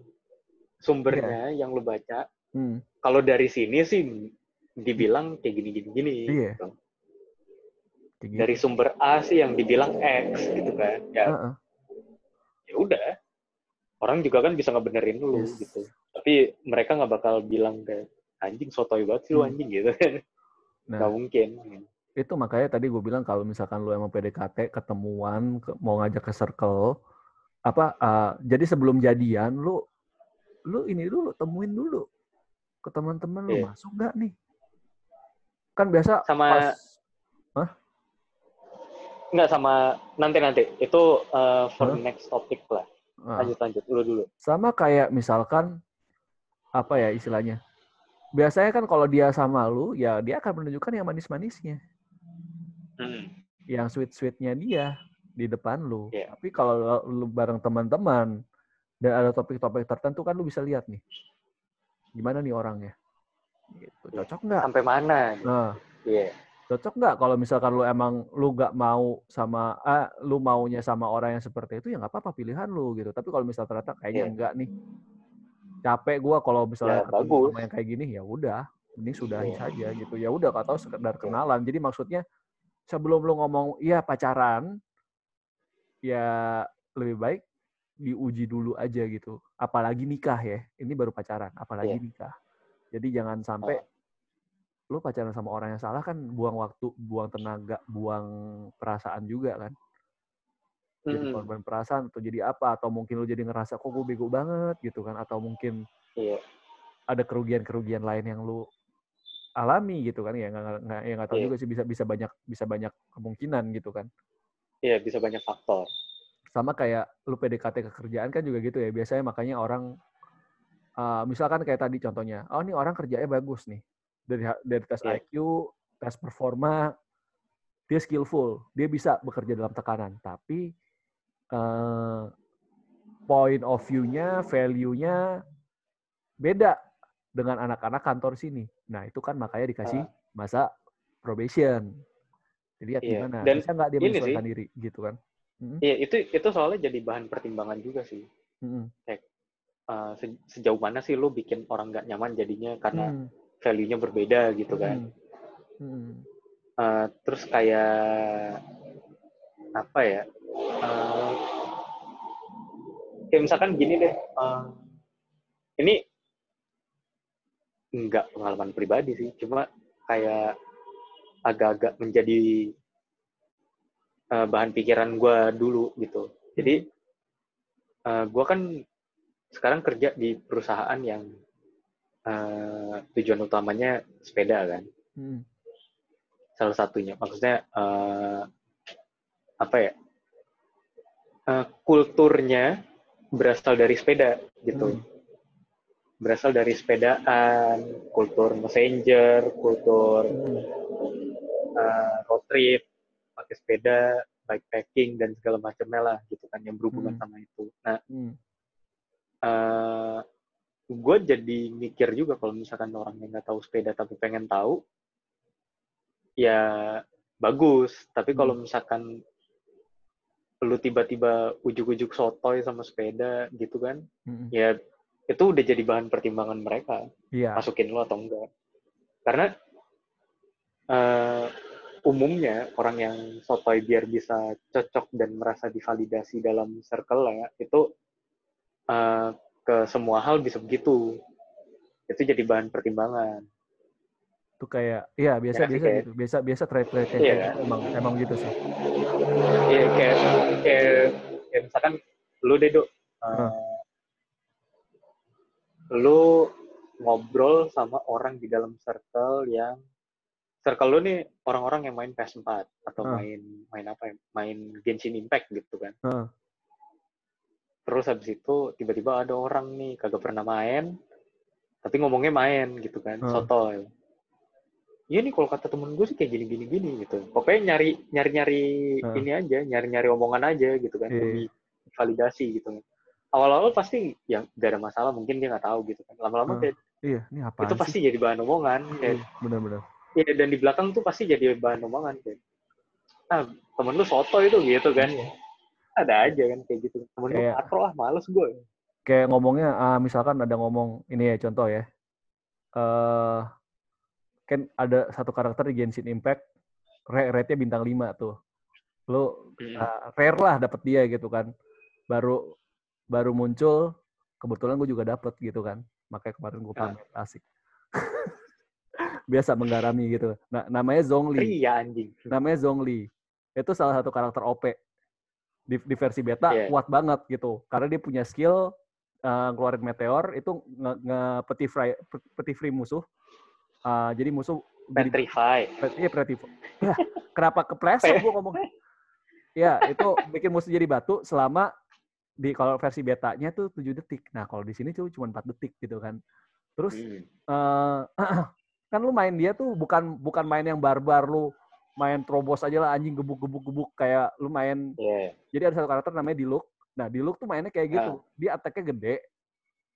sumbernya yang lu baca Hmm. kalau dari sini sih dibilang kayak gini gini gini Iya. gitu. Gitu. dari sumber A sih yang dibilang X gitu kan ya Heeh. ya udah orang juga kan bisa ngebenerin lu Yes. gitu tapi mereka nggak bakal bilang kayak anjing sotoy banget sih lu Hmm. anjing gitu Nah. nggak mungkin itu makanya tadi gue bilang kalau misalkan lu emang PDKT ketemuan ke- mau ngajak ke circle apa uh, jadi sebelum jadian lu lu ini dulu temuin dulu ke teman-teman lu Iya. masuk nggak nih kan biasa Sama- pas nggak sama nanti nanti itu uh, for Hah? next topic lah uh, lanjut lanjut dulu dulu sama kayak misalkan apa ya istilahnya biasanya kan kalau dia sama lu ya dia akan menunjukkan yang manis-manisnya Hmm. yang sweet-sweetnya dia di depan lu. Iya. Tapi kalau lu bareng teman-teman dan ada topik-topik tertentu kan lu bisa lihat nih. Gimana nih orangnya? Gitu. Cocok nggak? sampai mana Nah, Iya. cocok nggak kalau misalkan lu emang lu nggak mau sama ah, lu maunya sama orang yang seperti itu ya nggak apa-apa pilihan lu gitu. Tapi kalau misal ternyata kayaknya Iya. enggak nih. Capek gua kalau misalnya Ya, ketemu sama yang kayak gini ya udah, ini sudahi Iya. saja gitu. Ya udah atau sekedar kenalan. Jadi maksudnya sebelum lu ngomong iya pacaran ya lebih baik diuji dulu aja gitu. Apalagi nikah ya. Ini baru pacaran, apalagi Iya. nikah. Jadi jangan sampai lu pacaran sama orang yang salah kan buang waktu, buang tenaga, buang perasaan juga kan. Jadi Mm-mm. korban perasaan atau jadi apa atau mungkin lu jadi ngerasa kok gue bego banget gitu kan atau mungkin Iya. ada kerugian-kerugian lain yang lu alami gitu kan ya nggak nggak ya nggak tahu Iya. juga sih bisa bisa banyak bisa banyak kemungkinan gitu kan Iya, bisa banyak faktor. sama kayak lu PDKT ke kerjaan kan juga gitu ya biasanya makanya orang uh, misalkan kayak tadi contohnya oh ini orang kerjanya bagus nih. Dari dari tes Iya. IQ tes performa dia skillful. Dia bisa bekerja dalam tekanan. Tapi uh, point of view-nya value-nya beda dengan anak-anak kantor sini. Nah itu kan makanya dikasih masa probation. Dilihat Iya. gimana? Dan bisa nggak dia menyesuaikan diri? Gitu kan. Iya, itu itu soalnya jadi bahan pertimbangan juga sih. Mm-mm. Uh, se- sejauh mana sih lu bikin orang nggak nyaman jadinya karena Hmm. value-nya berbeda gitu kan. Hmm. Hmm. Uh, terus kayak apa ya? Uh, kayak misalkan gini deh. uh, ini nggak pengalaman pribadi sih, cuma kayak agak-agak menjadi uh, bahan pikiran gue dulu gitu. Jadi uh, gue kan sekarang kerja di perusahaan yang uh, tujuan utamanya sepeda kan Hmm. salah satunya maksudnya eh, apa ya Eh, kulturnya berasal dari sepeda gitu Hmm. berasal dari sepedaan kultur messenger kultur Hmm. eh, road trip pakai sepeda bikepacking dan segala macamnya lah gitu kan yang berhubungan Hmm. sama itu nah Hmm. Gue jadi mikir juga kalau misalkan orang yang nggak tahu sepeda tapi pengen tahu ya bagus tapi kalau misalkan lu tiba-tiba ujuk-ujuk sotoy sama sepeda gitu kan Hmm. ya itu udah jadi bahan pertimbangan mereka Iya. masukin lu atau enggak karena eh, umumnya orang yang sotoy biar bisa cocok dan merasa divalidasi dalam circle ya itu eh, ke semua hal bisa begitu itu jadi bahan pertimbangan Itu kayak iya biasa Ya, biasa kayak- gitu. Biasa biasa trade-trade kayak Iya. emang emang gitu sih. Iya kayak kayak kayak misalkan lu deh dok Hmm. lu ngobrol sama orang di dalam circle yang circle lu nih orang-orang yang main PS4 atau Ah. main main apa ya? Main Genshin Impact gitu kan. Heeh. Terus habis itu tiba-tiba ada orang nih kagak pernah main, tapi ngomongnya main gitu kan, Hmm. sotoy. Iya nih kalau kata temen gue sih kayak gini-gini gini gitu. Pokoknya nyari nyari nyari Hmm. ini aja, nyari nyari omongan aja gitu kan, Iya. lebih validasi gitu. Awal-awal pasti ya gak ada masalah, mungkin dia nggak tahu gitu kan. Lama-lama Hmm. kayak Iya, ini apa itu pasti jadi bahan omongan. Kayak, Iya, benar-benar. ya, dan di belakang tuh pasti jadi bahan omongan kayak. Ah, temen lu soto itu gitu kan. Iya. Ada aja kan kayak gitu. Temen Kayak- katro ah, males gue. Kayak ngomongnya, ah, misalkan ada ngomong ini ya contoh ya. eh kan ada satu karakter di Genshin Impact, ra- rate-nya bintang 5 tuh. Lu Hmm. ah, rare lah dapet dia gitu kan. Baru baru muncul, kebetulan gue juga dapet gitu kan. Makanya kemarin gue Ah. pamer asik. Biasa menggarami gitu. Nah, namanya Zhongli. Pria anjing. namanya Zhongli. Itu salah satu karakter OP. Di, di versi beta Iya. kuat banget gitu. Karena dia punya skill eh, ngeluarin meteor itu nge, nge peti fry pe- peti free musuh. Eh, jadi musuh Petrify. iya peti ya, kenapa kepleset gua ngomong. Ya, itu bikin musuh jadi batu selama di kalau versi betanya tuh 7 detik. Nah, kalau di sini tuh cuma 4 detik gitu kan. Terus Hmm. eh kan lu main dia tuh bukan bukan main yang barbar lu main terobos aja lah anjing gebuk-gebuk-gebuk kayak lu main Iya. jadi ada satu karakter namanya Diluc. Nah, Diluc tuh mainnya kayak gitu. Dia attack-nya gede.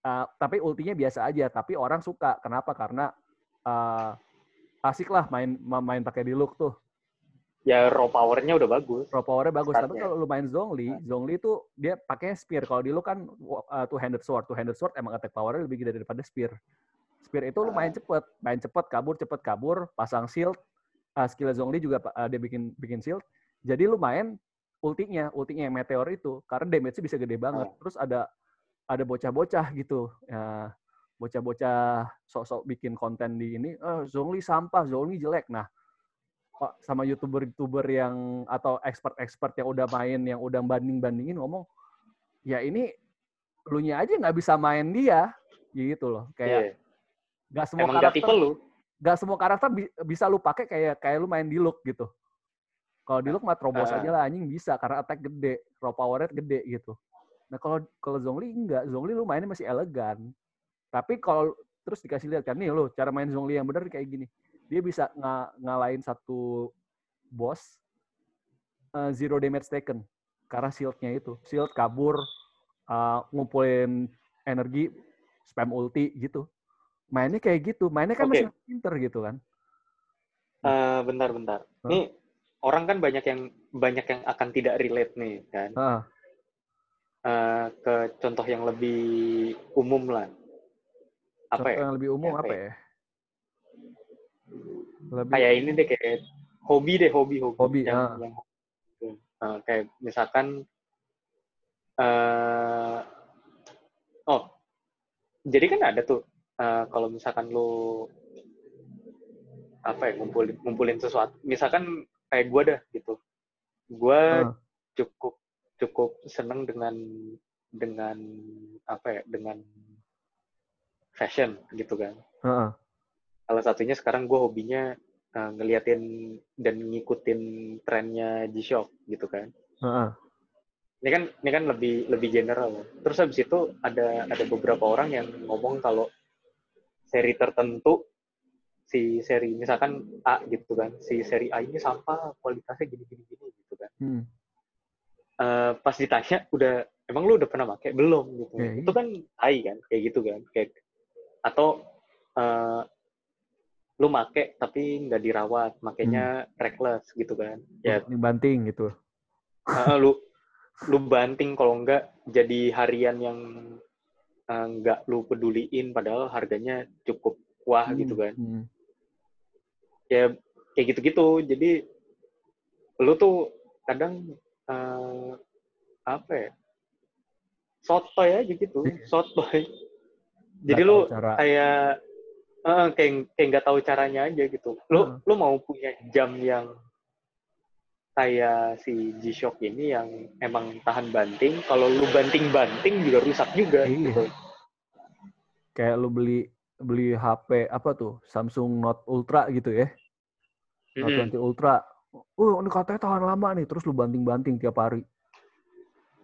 eh, tapi ultinya biasa aja, tapi orang suka. Kenapa? Karena eh, asik lah main ma- main pakai Diluc tuh. Ya raw power-nya udah bagus. Raw power-nya bagus. Tapi Statnya. kalau lu main Zhongli, Nah. Zhongli tuh dia pakai spear. Kalau Diluc kan uh, two-handed sword. Two-handed sword emang attack power-nya lebih gede daripada spear. Spear itu lu main Ah. cepet, main cepet, kabur cepet kabur, pasang shield. Uh, skill Zhongli juga uh, dia bikin bikin shield. Jadi lu main ultinya, ultinya yang meteor itu karena damage-nya bisa gede banget. Ah. Terus ada ada bocah-bocah gitu. Ya, bocah-bocah sok-sok bikin konten di ini, eh, Zhongli sampah, Zhongli jelek. Nah, sama youtuber-youtuber yang atau expert-expert yang udah main, yang udah banding-bandingin ngomong, ya ini lu nya aja nggak bisa main dia, gitu loh. Kayak Iya. nggak semua Emang gak karakter, tipe lu. Nggak semua karakter bi- bisa lu pakai kayak kayak lu main di look gitu. Kalau di look mah terobos Ah. aja lah anjing bisa karena attack gede, raw power gede gitu. Nah kalau kalau Zhongli enggak, Zhongli lu mainnya masih elegan. Tapi kalau terus dikasih lihat kan nih lu cara main Zhongli yang benar kayak gini. Dia bisa nga- ngalahin satu boss eh, zero damage taken karena shieldnya itu. Shield kabur, eh, ngumpulin energi, spam ulti gitu. Mainnya kayak gitu. Mainnya kan Oke. masih pinter gitu kan. Eh, bentar-bentar. Hah? Nih orang kan banyak yang banyak yang akan tidak relate nih kan. Ah, Eh, ke contoh yang lebih umum lah. Apa contoh ya? yang lebih umum Apa apa ya? ya? Lebih Kayak ini deh kayak hobi deh hobi hobi. Hobi, yang, ah. yang Eh, kayak misalkan eh oh jadi kan ada tuh eh, kalau misalkan lu apa ya ngumpulin ngumpulin sesuatu misalkan kayak gue dah gitu gue Ah. cukup cukup seneng dengan dengan apa ya dengan fashion gitu kan Heeh. salah satunya sekarang gue hobinya uh, ngeliatin dan ngikutin trennya G-Shock gitu kan Heeh. ini kan ini kan lebih lebih general terus habis itu ada ada beberapa orang yang ngomong kalau seri tertentu si seri misalkan A gitu kan si seri A ini sampah kualitasnya gini gini gini gitu kan. Hmm. Eh, pas ditanya udah emang lu udah pernah pakai? Belum gitu. Ya, itu kan tai kan kayak gitu kan kayak atau eh, lu make tapi nggak dirawat makanya reckless gitu kan. Ya. Banting banting gitu. eh, lu lu banting kalau nggak jadi harian yang eh, nggak lu peduliin padahal harganya cukup wah gitu kan Hmm. ya kayak gitu-gitu jadi lu tuh kadang eh, apa ya sotoy aja gitu Iya. sotoy jadi lu cara. kayak eh, kayak kayak nggak tahu caranya aja gitu lu Heeh. lu mau punya jam yang kayak si G-Shock ini yang emang tahan banting kalau lu banting-banting juga rusak juga Iya. gitu kayak lu beli beli HP apa tuh Samsung Note Ultra gitu ya Note 20 Ultra oh ini katanya tahan lama nih terus lu banting-banting tiap hari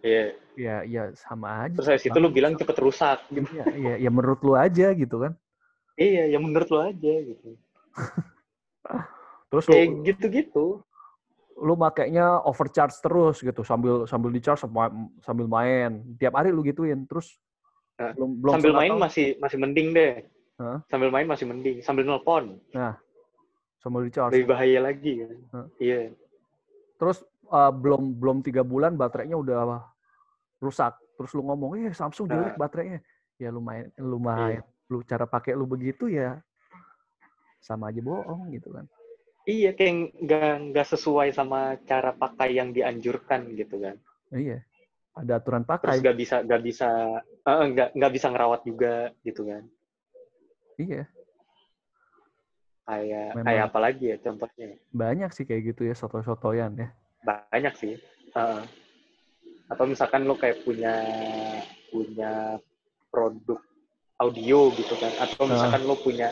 Iya. ya ya sama aja Terus habis itu lu bilang cepet rusak. Gitu. ya, ya, ya menurut lu aja gitu kan Iya, ya menurut lu aja gitu. terus Kayak gitu-gitu. Lu makainya overcharge terus gitu sambil sambil di charge sambil main tiap hari lu gituin terus Nah, belum belum Sambil main tahu- masih masih mending deh. Hah? Sambil main masih mending. Sambil nelpon sambil di charge lebih bahaya lagi kan. Iya. terus uh, belum belum tiga bulan baterainya udah rusak terus lu ngomong eh Samsung jelek Nah. baterainya ya lumayan lumayan lu cara pakai lu begitu ya sama aja bohong gitu kan Iya, kayak nggak nggak sesuai sama cara pakai yang dianjurkan gitu kan. iya ada aturan Terus pakai nggak bisa nggak bisa eh, nggak nggak bisa ngerawat juga gitu kan. iya Kayak Memang. kayak apa lagi ya contohnya? banyak sih kayak gitu ya soto-sotoyan ya Banyak sih. Heeh. Atau misalkan lo kayak punya punya produk audio gitu kan, atau misalkan lo punya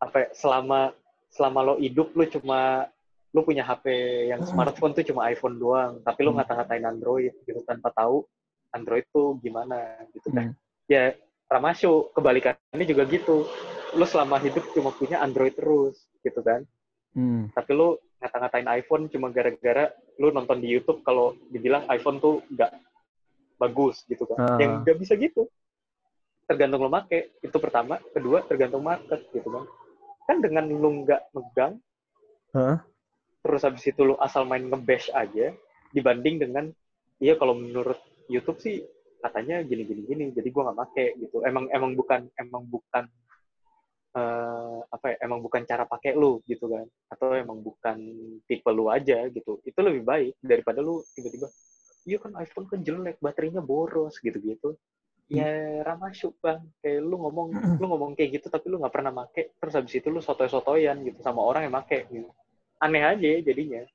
apa ya, selama selama lo hidup lo cuma lo punya HP yang smartphone tuh cuma iPhone doang, tapi lo Hmm. ngata-ngatain Android gitu tanpa tahu Android tuh gimana gitu kan. Hmm. Ya Ramasyo kebalikannya juga gitu. Lo selama hidup cuma punya Android terus gitu kan. Hmm. Tapi lo ngata-ngatain iPhone cuma gara-gara lo nonton di YouTube kalau dibilang iPhone tuh nggak bagus gitu kan. Ah. Yang nggak bisa gitu. Tergantung lo make, itu pertama. Kedua, tergantung market gitu kan. Kan dengan lo nggak megang, Hah? terus habis itu lo asal main nge-bash aja, dibanding dengan, iya kalau menurut YouTube sih katanya gini gini gini, jadi gua nggak make gitu. Emang emang bukan emang bukan eh, apa ya, emang bukan cara pakai lu gitu kan, atau emang bukan tipe lu aja gitu. Itu lebih baik daripada lu tiba-tiba, iya kan iPhone kan jelek, baterainya boros gitu-gitu. Ya ramasuk bang, kayak lu ngomong lu ngomong kayak gitu tapi lu nggak pernah make, terus habis itu lu sotoy-sotoyan gitu sama orang yang make gitu. Aneh aja jadinya.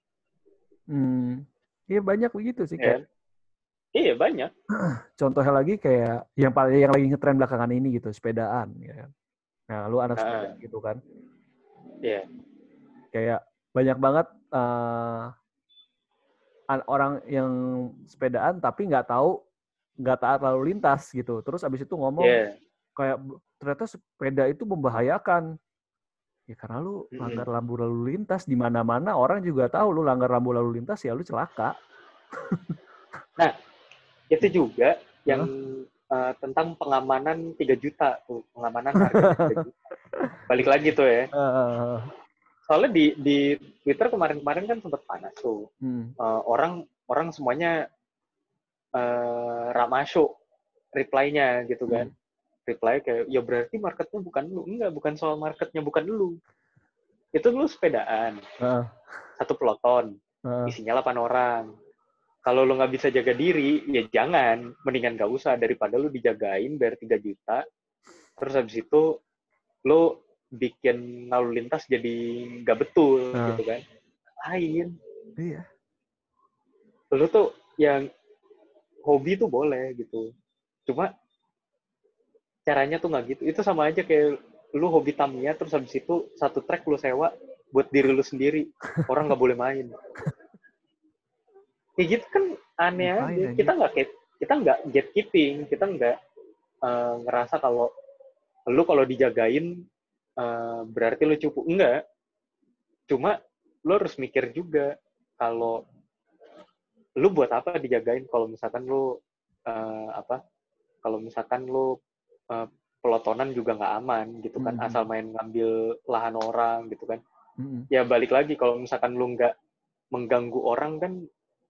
Hmm. Iya banyak begitu sih Ya. kayak Iya banyak. contohnya lagi kayak yang paling yang lagi ngetren belakangan ini gitu sepedaan ya kan. Nah, lu anak Ah. sepeda gitu kan. Iya. Kayak banyak banget eh, an- orang yang sepedaan tapi nggak tahu nggak taat lalu lintas gitu. Terus abis itu ngomong Iya. kayak "B- ternyata sepeda itu membahayakan. Ya karena lu langgar lampu lalu lintas di mana-mana orang juga tahu lu langgar lampu lalu lintas ya lu celaka. Itu juga yang eh, tentang pengamanan 3 juta tuh, pengamanan harga 3 juta. Balik lagi tuh ya. Eh, Soalnya di di Twitter kemarin-kemarin kan sempat panas tuh. hmm. Eh, orang orang semuanya eh ramasyo reply-nya gitu kan. Reply kayak ya berarti marketnya bukan lu. Enggak, bukan soal marketnya bukan lu. Itu lu sepedaan, Heeh, satu peloton, heeh. isinya 8 orang. Kalau lu nggak bisa jaga diri, ya jangan. Mendingan nggak usah daripada lu dijagain bayar 3 juta. Terus habis itu lu bikin lalu lintas jadi nggak betul Nah. gitu kan. Lain. Iya. Lu tuh yang hobi tuh boleh gitu. Cuma caranya tuh nggak gitu. Itu sama aja kayak lu hobi Tamiya terus habis itu satu track lu sewa buat diri lu sendiri. Orang nggak boleh main. Kayak gitu kan aneh Ngapain, aja. anjing? Kita nggak kita nggak gatekeeping, kita nggak eh, ngerasa kalau lu kalau dijagain eh, berarti lu cupu. Enggak. Cuma lu harus mikir juga kalau lu buat apa dijagain kalau misalkan lu eh, apa kalau misalkan lu eh, pelotonan juga nggak aman gitu kan Mhm. asal main ngambil lahan orang gitu kan Mm-mm. ya balik lagi kalau misalkan lu nggak mengganggu orang kan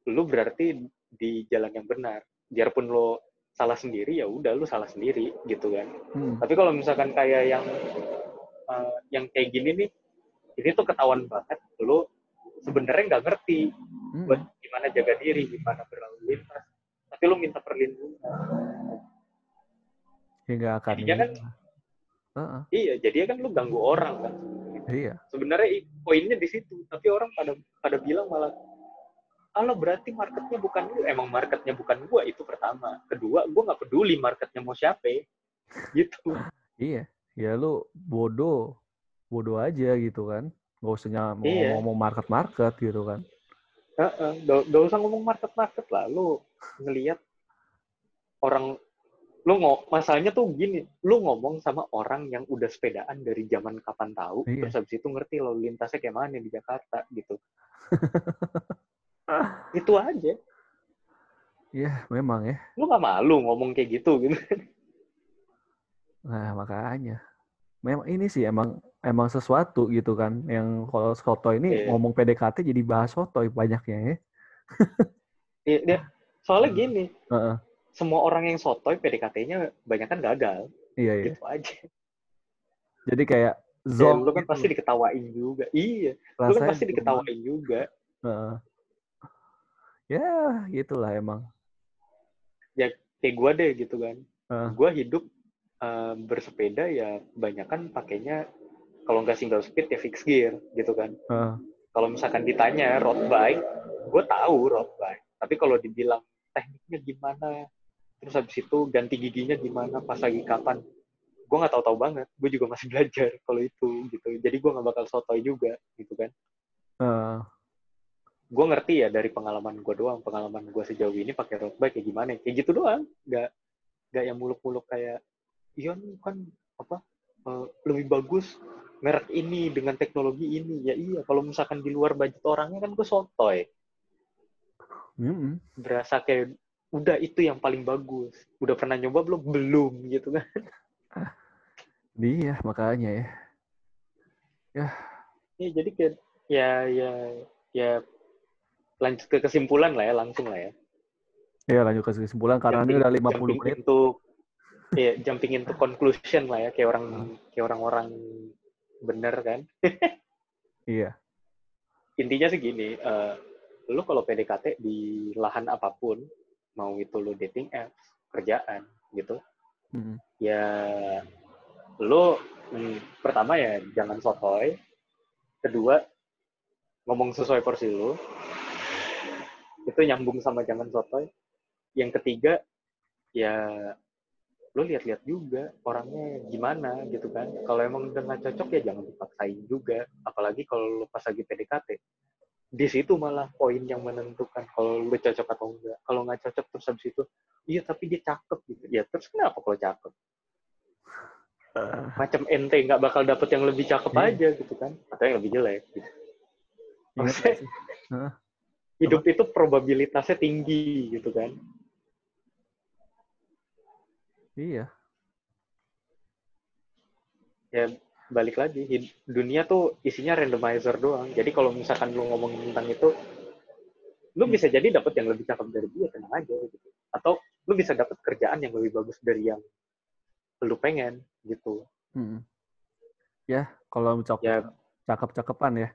lu berarti di jalan yang benar biarpun lu salah sendiri ya udah lu salah sendiri gitu kan Mm. tapi kalau misalkan kayak yang eh, yang kayak gini nih ini tuh ketahuan banget lu sebenarnya nggak ngerti Mm. Gimana jaga diri, gimana berlalu lintas. Tapi lu minta perlindungan. Ya nggak akan. Jadinya kan- ini. Heeh, Iya, jadi kan lu ganggu orang kan. Iya. Sebenarnya poinnya di situ, tapi orang pada pada bilang malah kalau berarti marketnya bukan lu, emang marketnya bukan gua itu pertama. Kedua, gua nggak peduli marketnya mau siapa. gitu Iya, ya lu bodoh, bodoh aja gitu kan. Gak usah nyam- Iya. ngomong market-market gitu kan. Heeh, Gak, gak usah ngomong market market lah lu ngelihat orang lu ngo masalahnya tuh gini lu ngomong sama orang yang udah sepedaan dari zaman kapan tahu Iya. terus habis itu ngerti lalu lintasnya kayak mana di Jakarta gitu itu aja Iya, memang ya. lu gak malu ngomong kayak gitu gitu Nah, makanya. Memang ini sih emang emang sesuatu gitu kan. Yang kalau soto ini Iya. ngomong PDKT jadi bahas soto banyaknya ya. Iya, soalnya gini Heeh. semua orang yang sotoy PDKT-nya banyak kan gagal Iya, iya. gitu aja Jadi kayak Ya, zong lu kan gitu. pasti diketawain juga iya lu kan Rasanya pasti gitu. diketawain juga Heeh. Ya, gitulah emang. kayak gua deh gitu kan Heeh. gue hidup bersepeda ya kebanyakan pakainya kalau nggak single speed ya fixed gear gitu kan. Heeh. kalau misalkan ditanya road bike gue tahu road bike. Tapi kalau dibilang tekniknya gimana terus habis itu ganti giginya gimana pas lagi kapan gue nggak tahu-tahu banget. Gue juga masih belajar kalau itu gitu. Jadi gue nggak bakal sotoy juga gitu kan. Heeh. gue ngerti ya dari pengalaman gue doang pengalaman gue sejauh ini pakai road bike kayak gimana kayak gitu doang. Nggak nggak yang muluk-muluk kayak iya nih kan apa eh, lebih bagus merek ini dengan teknologi ini. Ya iya kalau misalkan di luar budget orangnya kan gue sotoy. Mm-mm. berasa kayak udah itu yang paling bagus. Udah pernah nyoba belum? Belum gitu kan. Iya, makanya ya. ya. Jadi kayak ya ya ya lanjut ke kesimpulan lah ya langsung lah ya. Ya lanjut ke kesimpulan karena ini udah 50 jumping menit. into ya jumping into conclusion lah ya kayak orang kayak orang-orang bener kan Iya. intinya sih gini eh lu kalau PDKT di lahan apa pun mau itu lu dating apps kerjaan gitu Mm-mm. ya lu hmm, pertama ya jangan sotoy kedua ngomong sesuai porsi lu itu nyambung sama jangan sotoy yang ketiga ya lu lihat-lihat juga orangnya gimana gitu kan. Kalau emang udah nggak cocok ya jangan dipaksain juga. Apalagi kalau lu pas lagi PDKT di situ malah poin yang menentukan kalau lu cocok atau enggak. Kalau nggak cocok terus habis itu iya tapi dia cakep gitu. Ya terus kenapa kalau cakep? Macam ente nggak bakal dapet yang lebih cakep Iya. aja gitu kan. Atau yang lebih jelek gitu. Maksudnya, hidup itu probabilitasnya tinggi gitu kan Iya. ya balik lagi dunia tuh isinya randomizer doang jadi kalau misalkan lu ngomongin tentang itu lu Hmm. bisa jadi dapet yang lebih cakep dari dia tenang aja gitu atau lu bisa dapet kerjaan yang lebih bagus dari yang lu pengen gitu Mm-mm. Ya, kalau cakep, ya cakep-cakepan ya.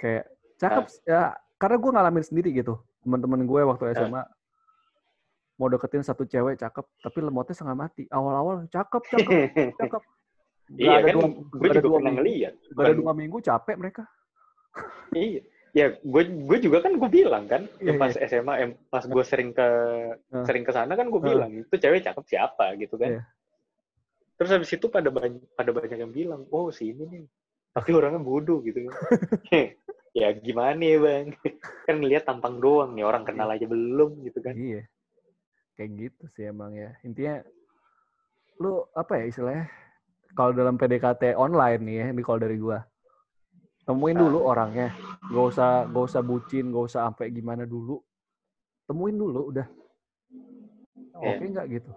Kayak cakep ya karena gue ngalamin sendiri gitu. Teman-teman gue waktu Ya. SMA mau deketin satu cewek cakep tapi lemotnya setengah mati. Awal-awal cakep, cakep, cakep. Gak iya ada kan dua, gue ada juga dua pernah minggu, ngeliat gak ada dua minggu capek mereka. Iya, ya gue gue juga kan gue bilang kan Iya, yang pas SMA, em, pas gue sering ke Heeh. sering ke sana kan gue bilang itu cewek cakep siapa gitu kan. Iya. Terus habis itu pada banyak pada banyak yang bilang, oh si ini nih, tapi orangnya bodoh gitu kan. ya gimana ya bang? kan ngeliat tampang doang nih orang kenal aja belum gitu kan. Iya. Kayak gitu sih emang ya. Intinya lu apa ya istilahnya? Kalau dalam PDKT online nih ya, ini kalau dari gua. Temuin dulu orangnya. Gak usah gak usah bucin, gak usah sampai gimana dulu. Temuin dulu udah. Oke Iya. nggak gitu.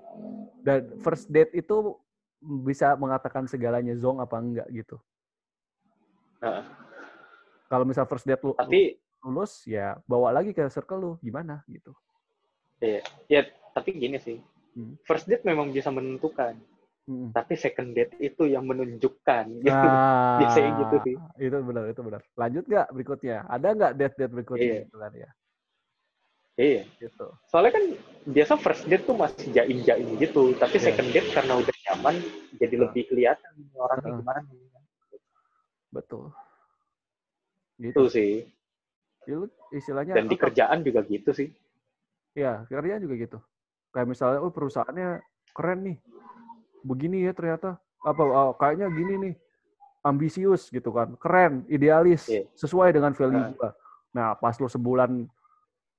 Dan first date itu bisa mengatakan segalanya zong apa enggak gitu. Heeh. Kalau misal first date lu Tapi lulus ya bawa lagi ke circle lu gimana gitu. ya tapi gini sih, Hmm. first date memang bisa menentukan, Mm. tapi second date itu yang menunjukkan. Gitu. Nah, Biasanya gitu sih. Itu benar, itu benar. Lanjut nggak berikutnya? Ada nggak date-date berikutnya Iya. gitu kan ya? Iya. Gitu. soalnya kan biasa first date tuh masih jaim-jaim gitu tapi Iya. second date karena udah nyaman jadi Heeh. lebih kelihatan orangnya Heeh. gimana Betul. itu Gitu. sih Ya, lu istilahnya dan di kerjaan juga gitu sih ya, kerjaan juga gitu. Kayak misalnya oh perusahaannya keren nih. begini ya ternyata apa oh, kayaknya gini nih ambisius gitu kan keren idealis Iya. sesuai dengan value Ah. gua nah pas lu sebulan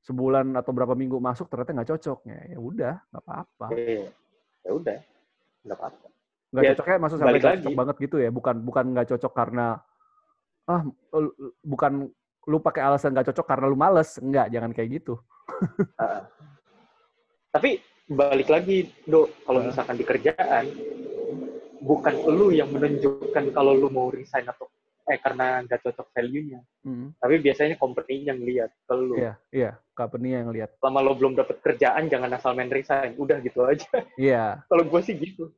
sebulan atau berapa minggu masuk ternyata nggak cocok ya ya udah nggak apa-apa Iya. Ya udah, nggak apa-apa. nggak Ya, cocoknya maksud sampai cocok lagi. banget gitu ya bukan bukan nggak cocok karena ah bukan lu pakai alasan nggak cocok karena lu males enggak jangan kayak gitu. Tapi balik lagi, Do, kalau misalkan di kerjaan, bukan lu yang menunjukkan kalau lu mau resign atau eh karena nggak cocok value-nya. Hmm. Tapi biasanya company yang lihat ke lu. iya iya company yang lihat Lama lo belum dapet kerjaan, jangan asal main resign. Udah gitu aja. iya kalau gue sih gitu.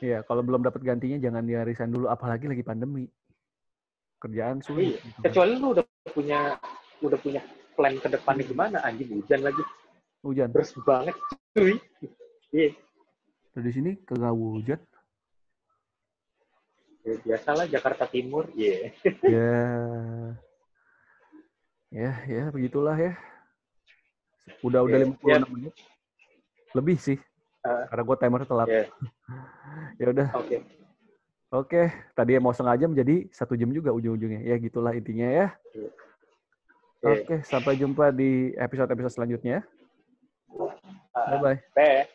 iya kalau belum dapat gantinya jangan dia resign dulu apalagi lagi pandemi kerjaan sulit Iya. gitu kan. Kecuali lu udah punya udah punya plan ke depannya gimana, anjing hujan lagi. Hujan Terus banget, cuy. Iya. dari sini kagak hujan Ya, biasalah Jakarta Timur. Iya. ya ya ya begitulah ya udah udah Iya, 56 iya. menit lebih sih Ah. karena gue timer telat Iya. ya udah Oke. oke tadi mau setengah jam jadi satu jam juga ujung-ujungnya ya gitulah intinya ya Iya. oke sampai jumpa di episode episode selanjutnya bye bye Bye.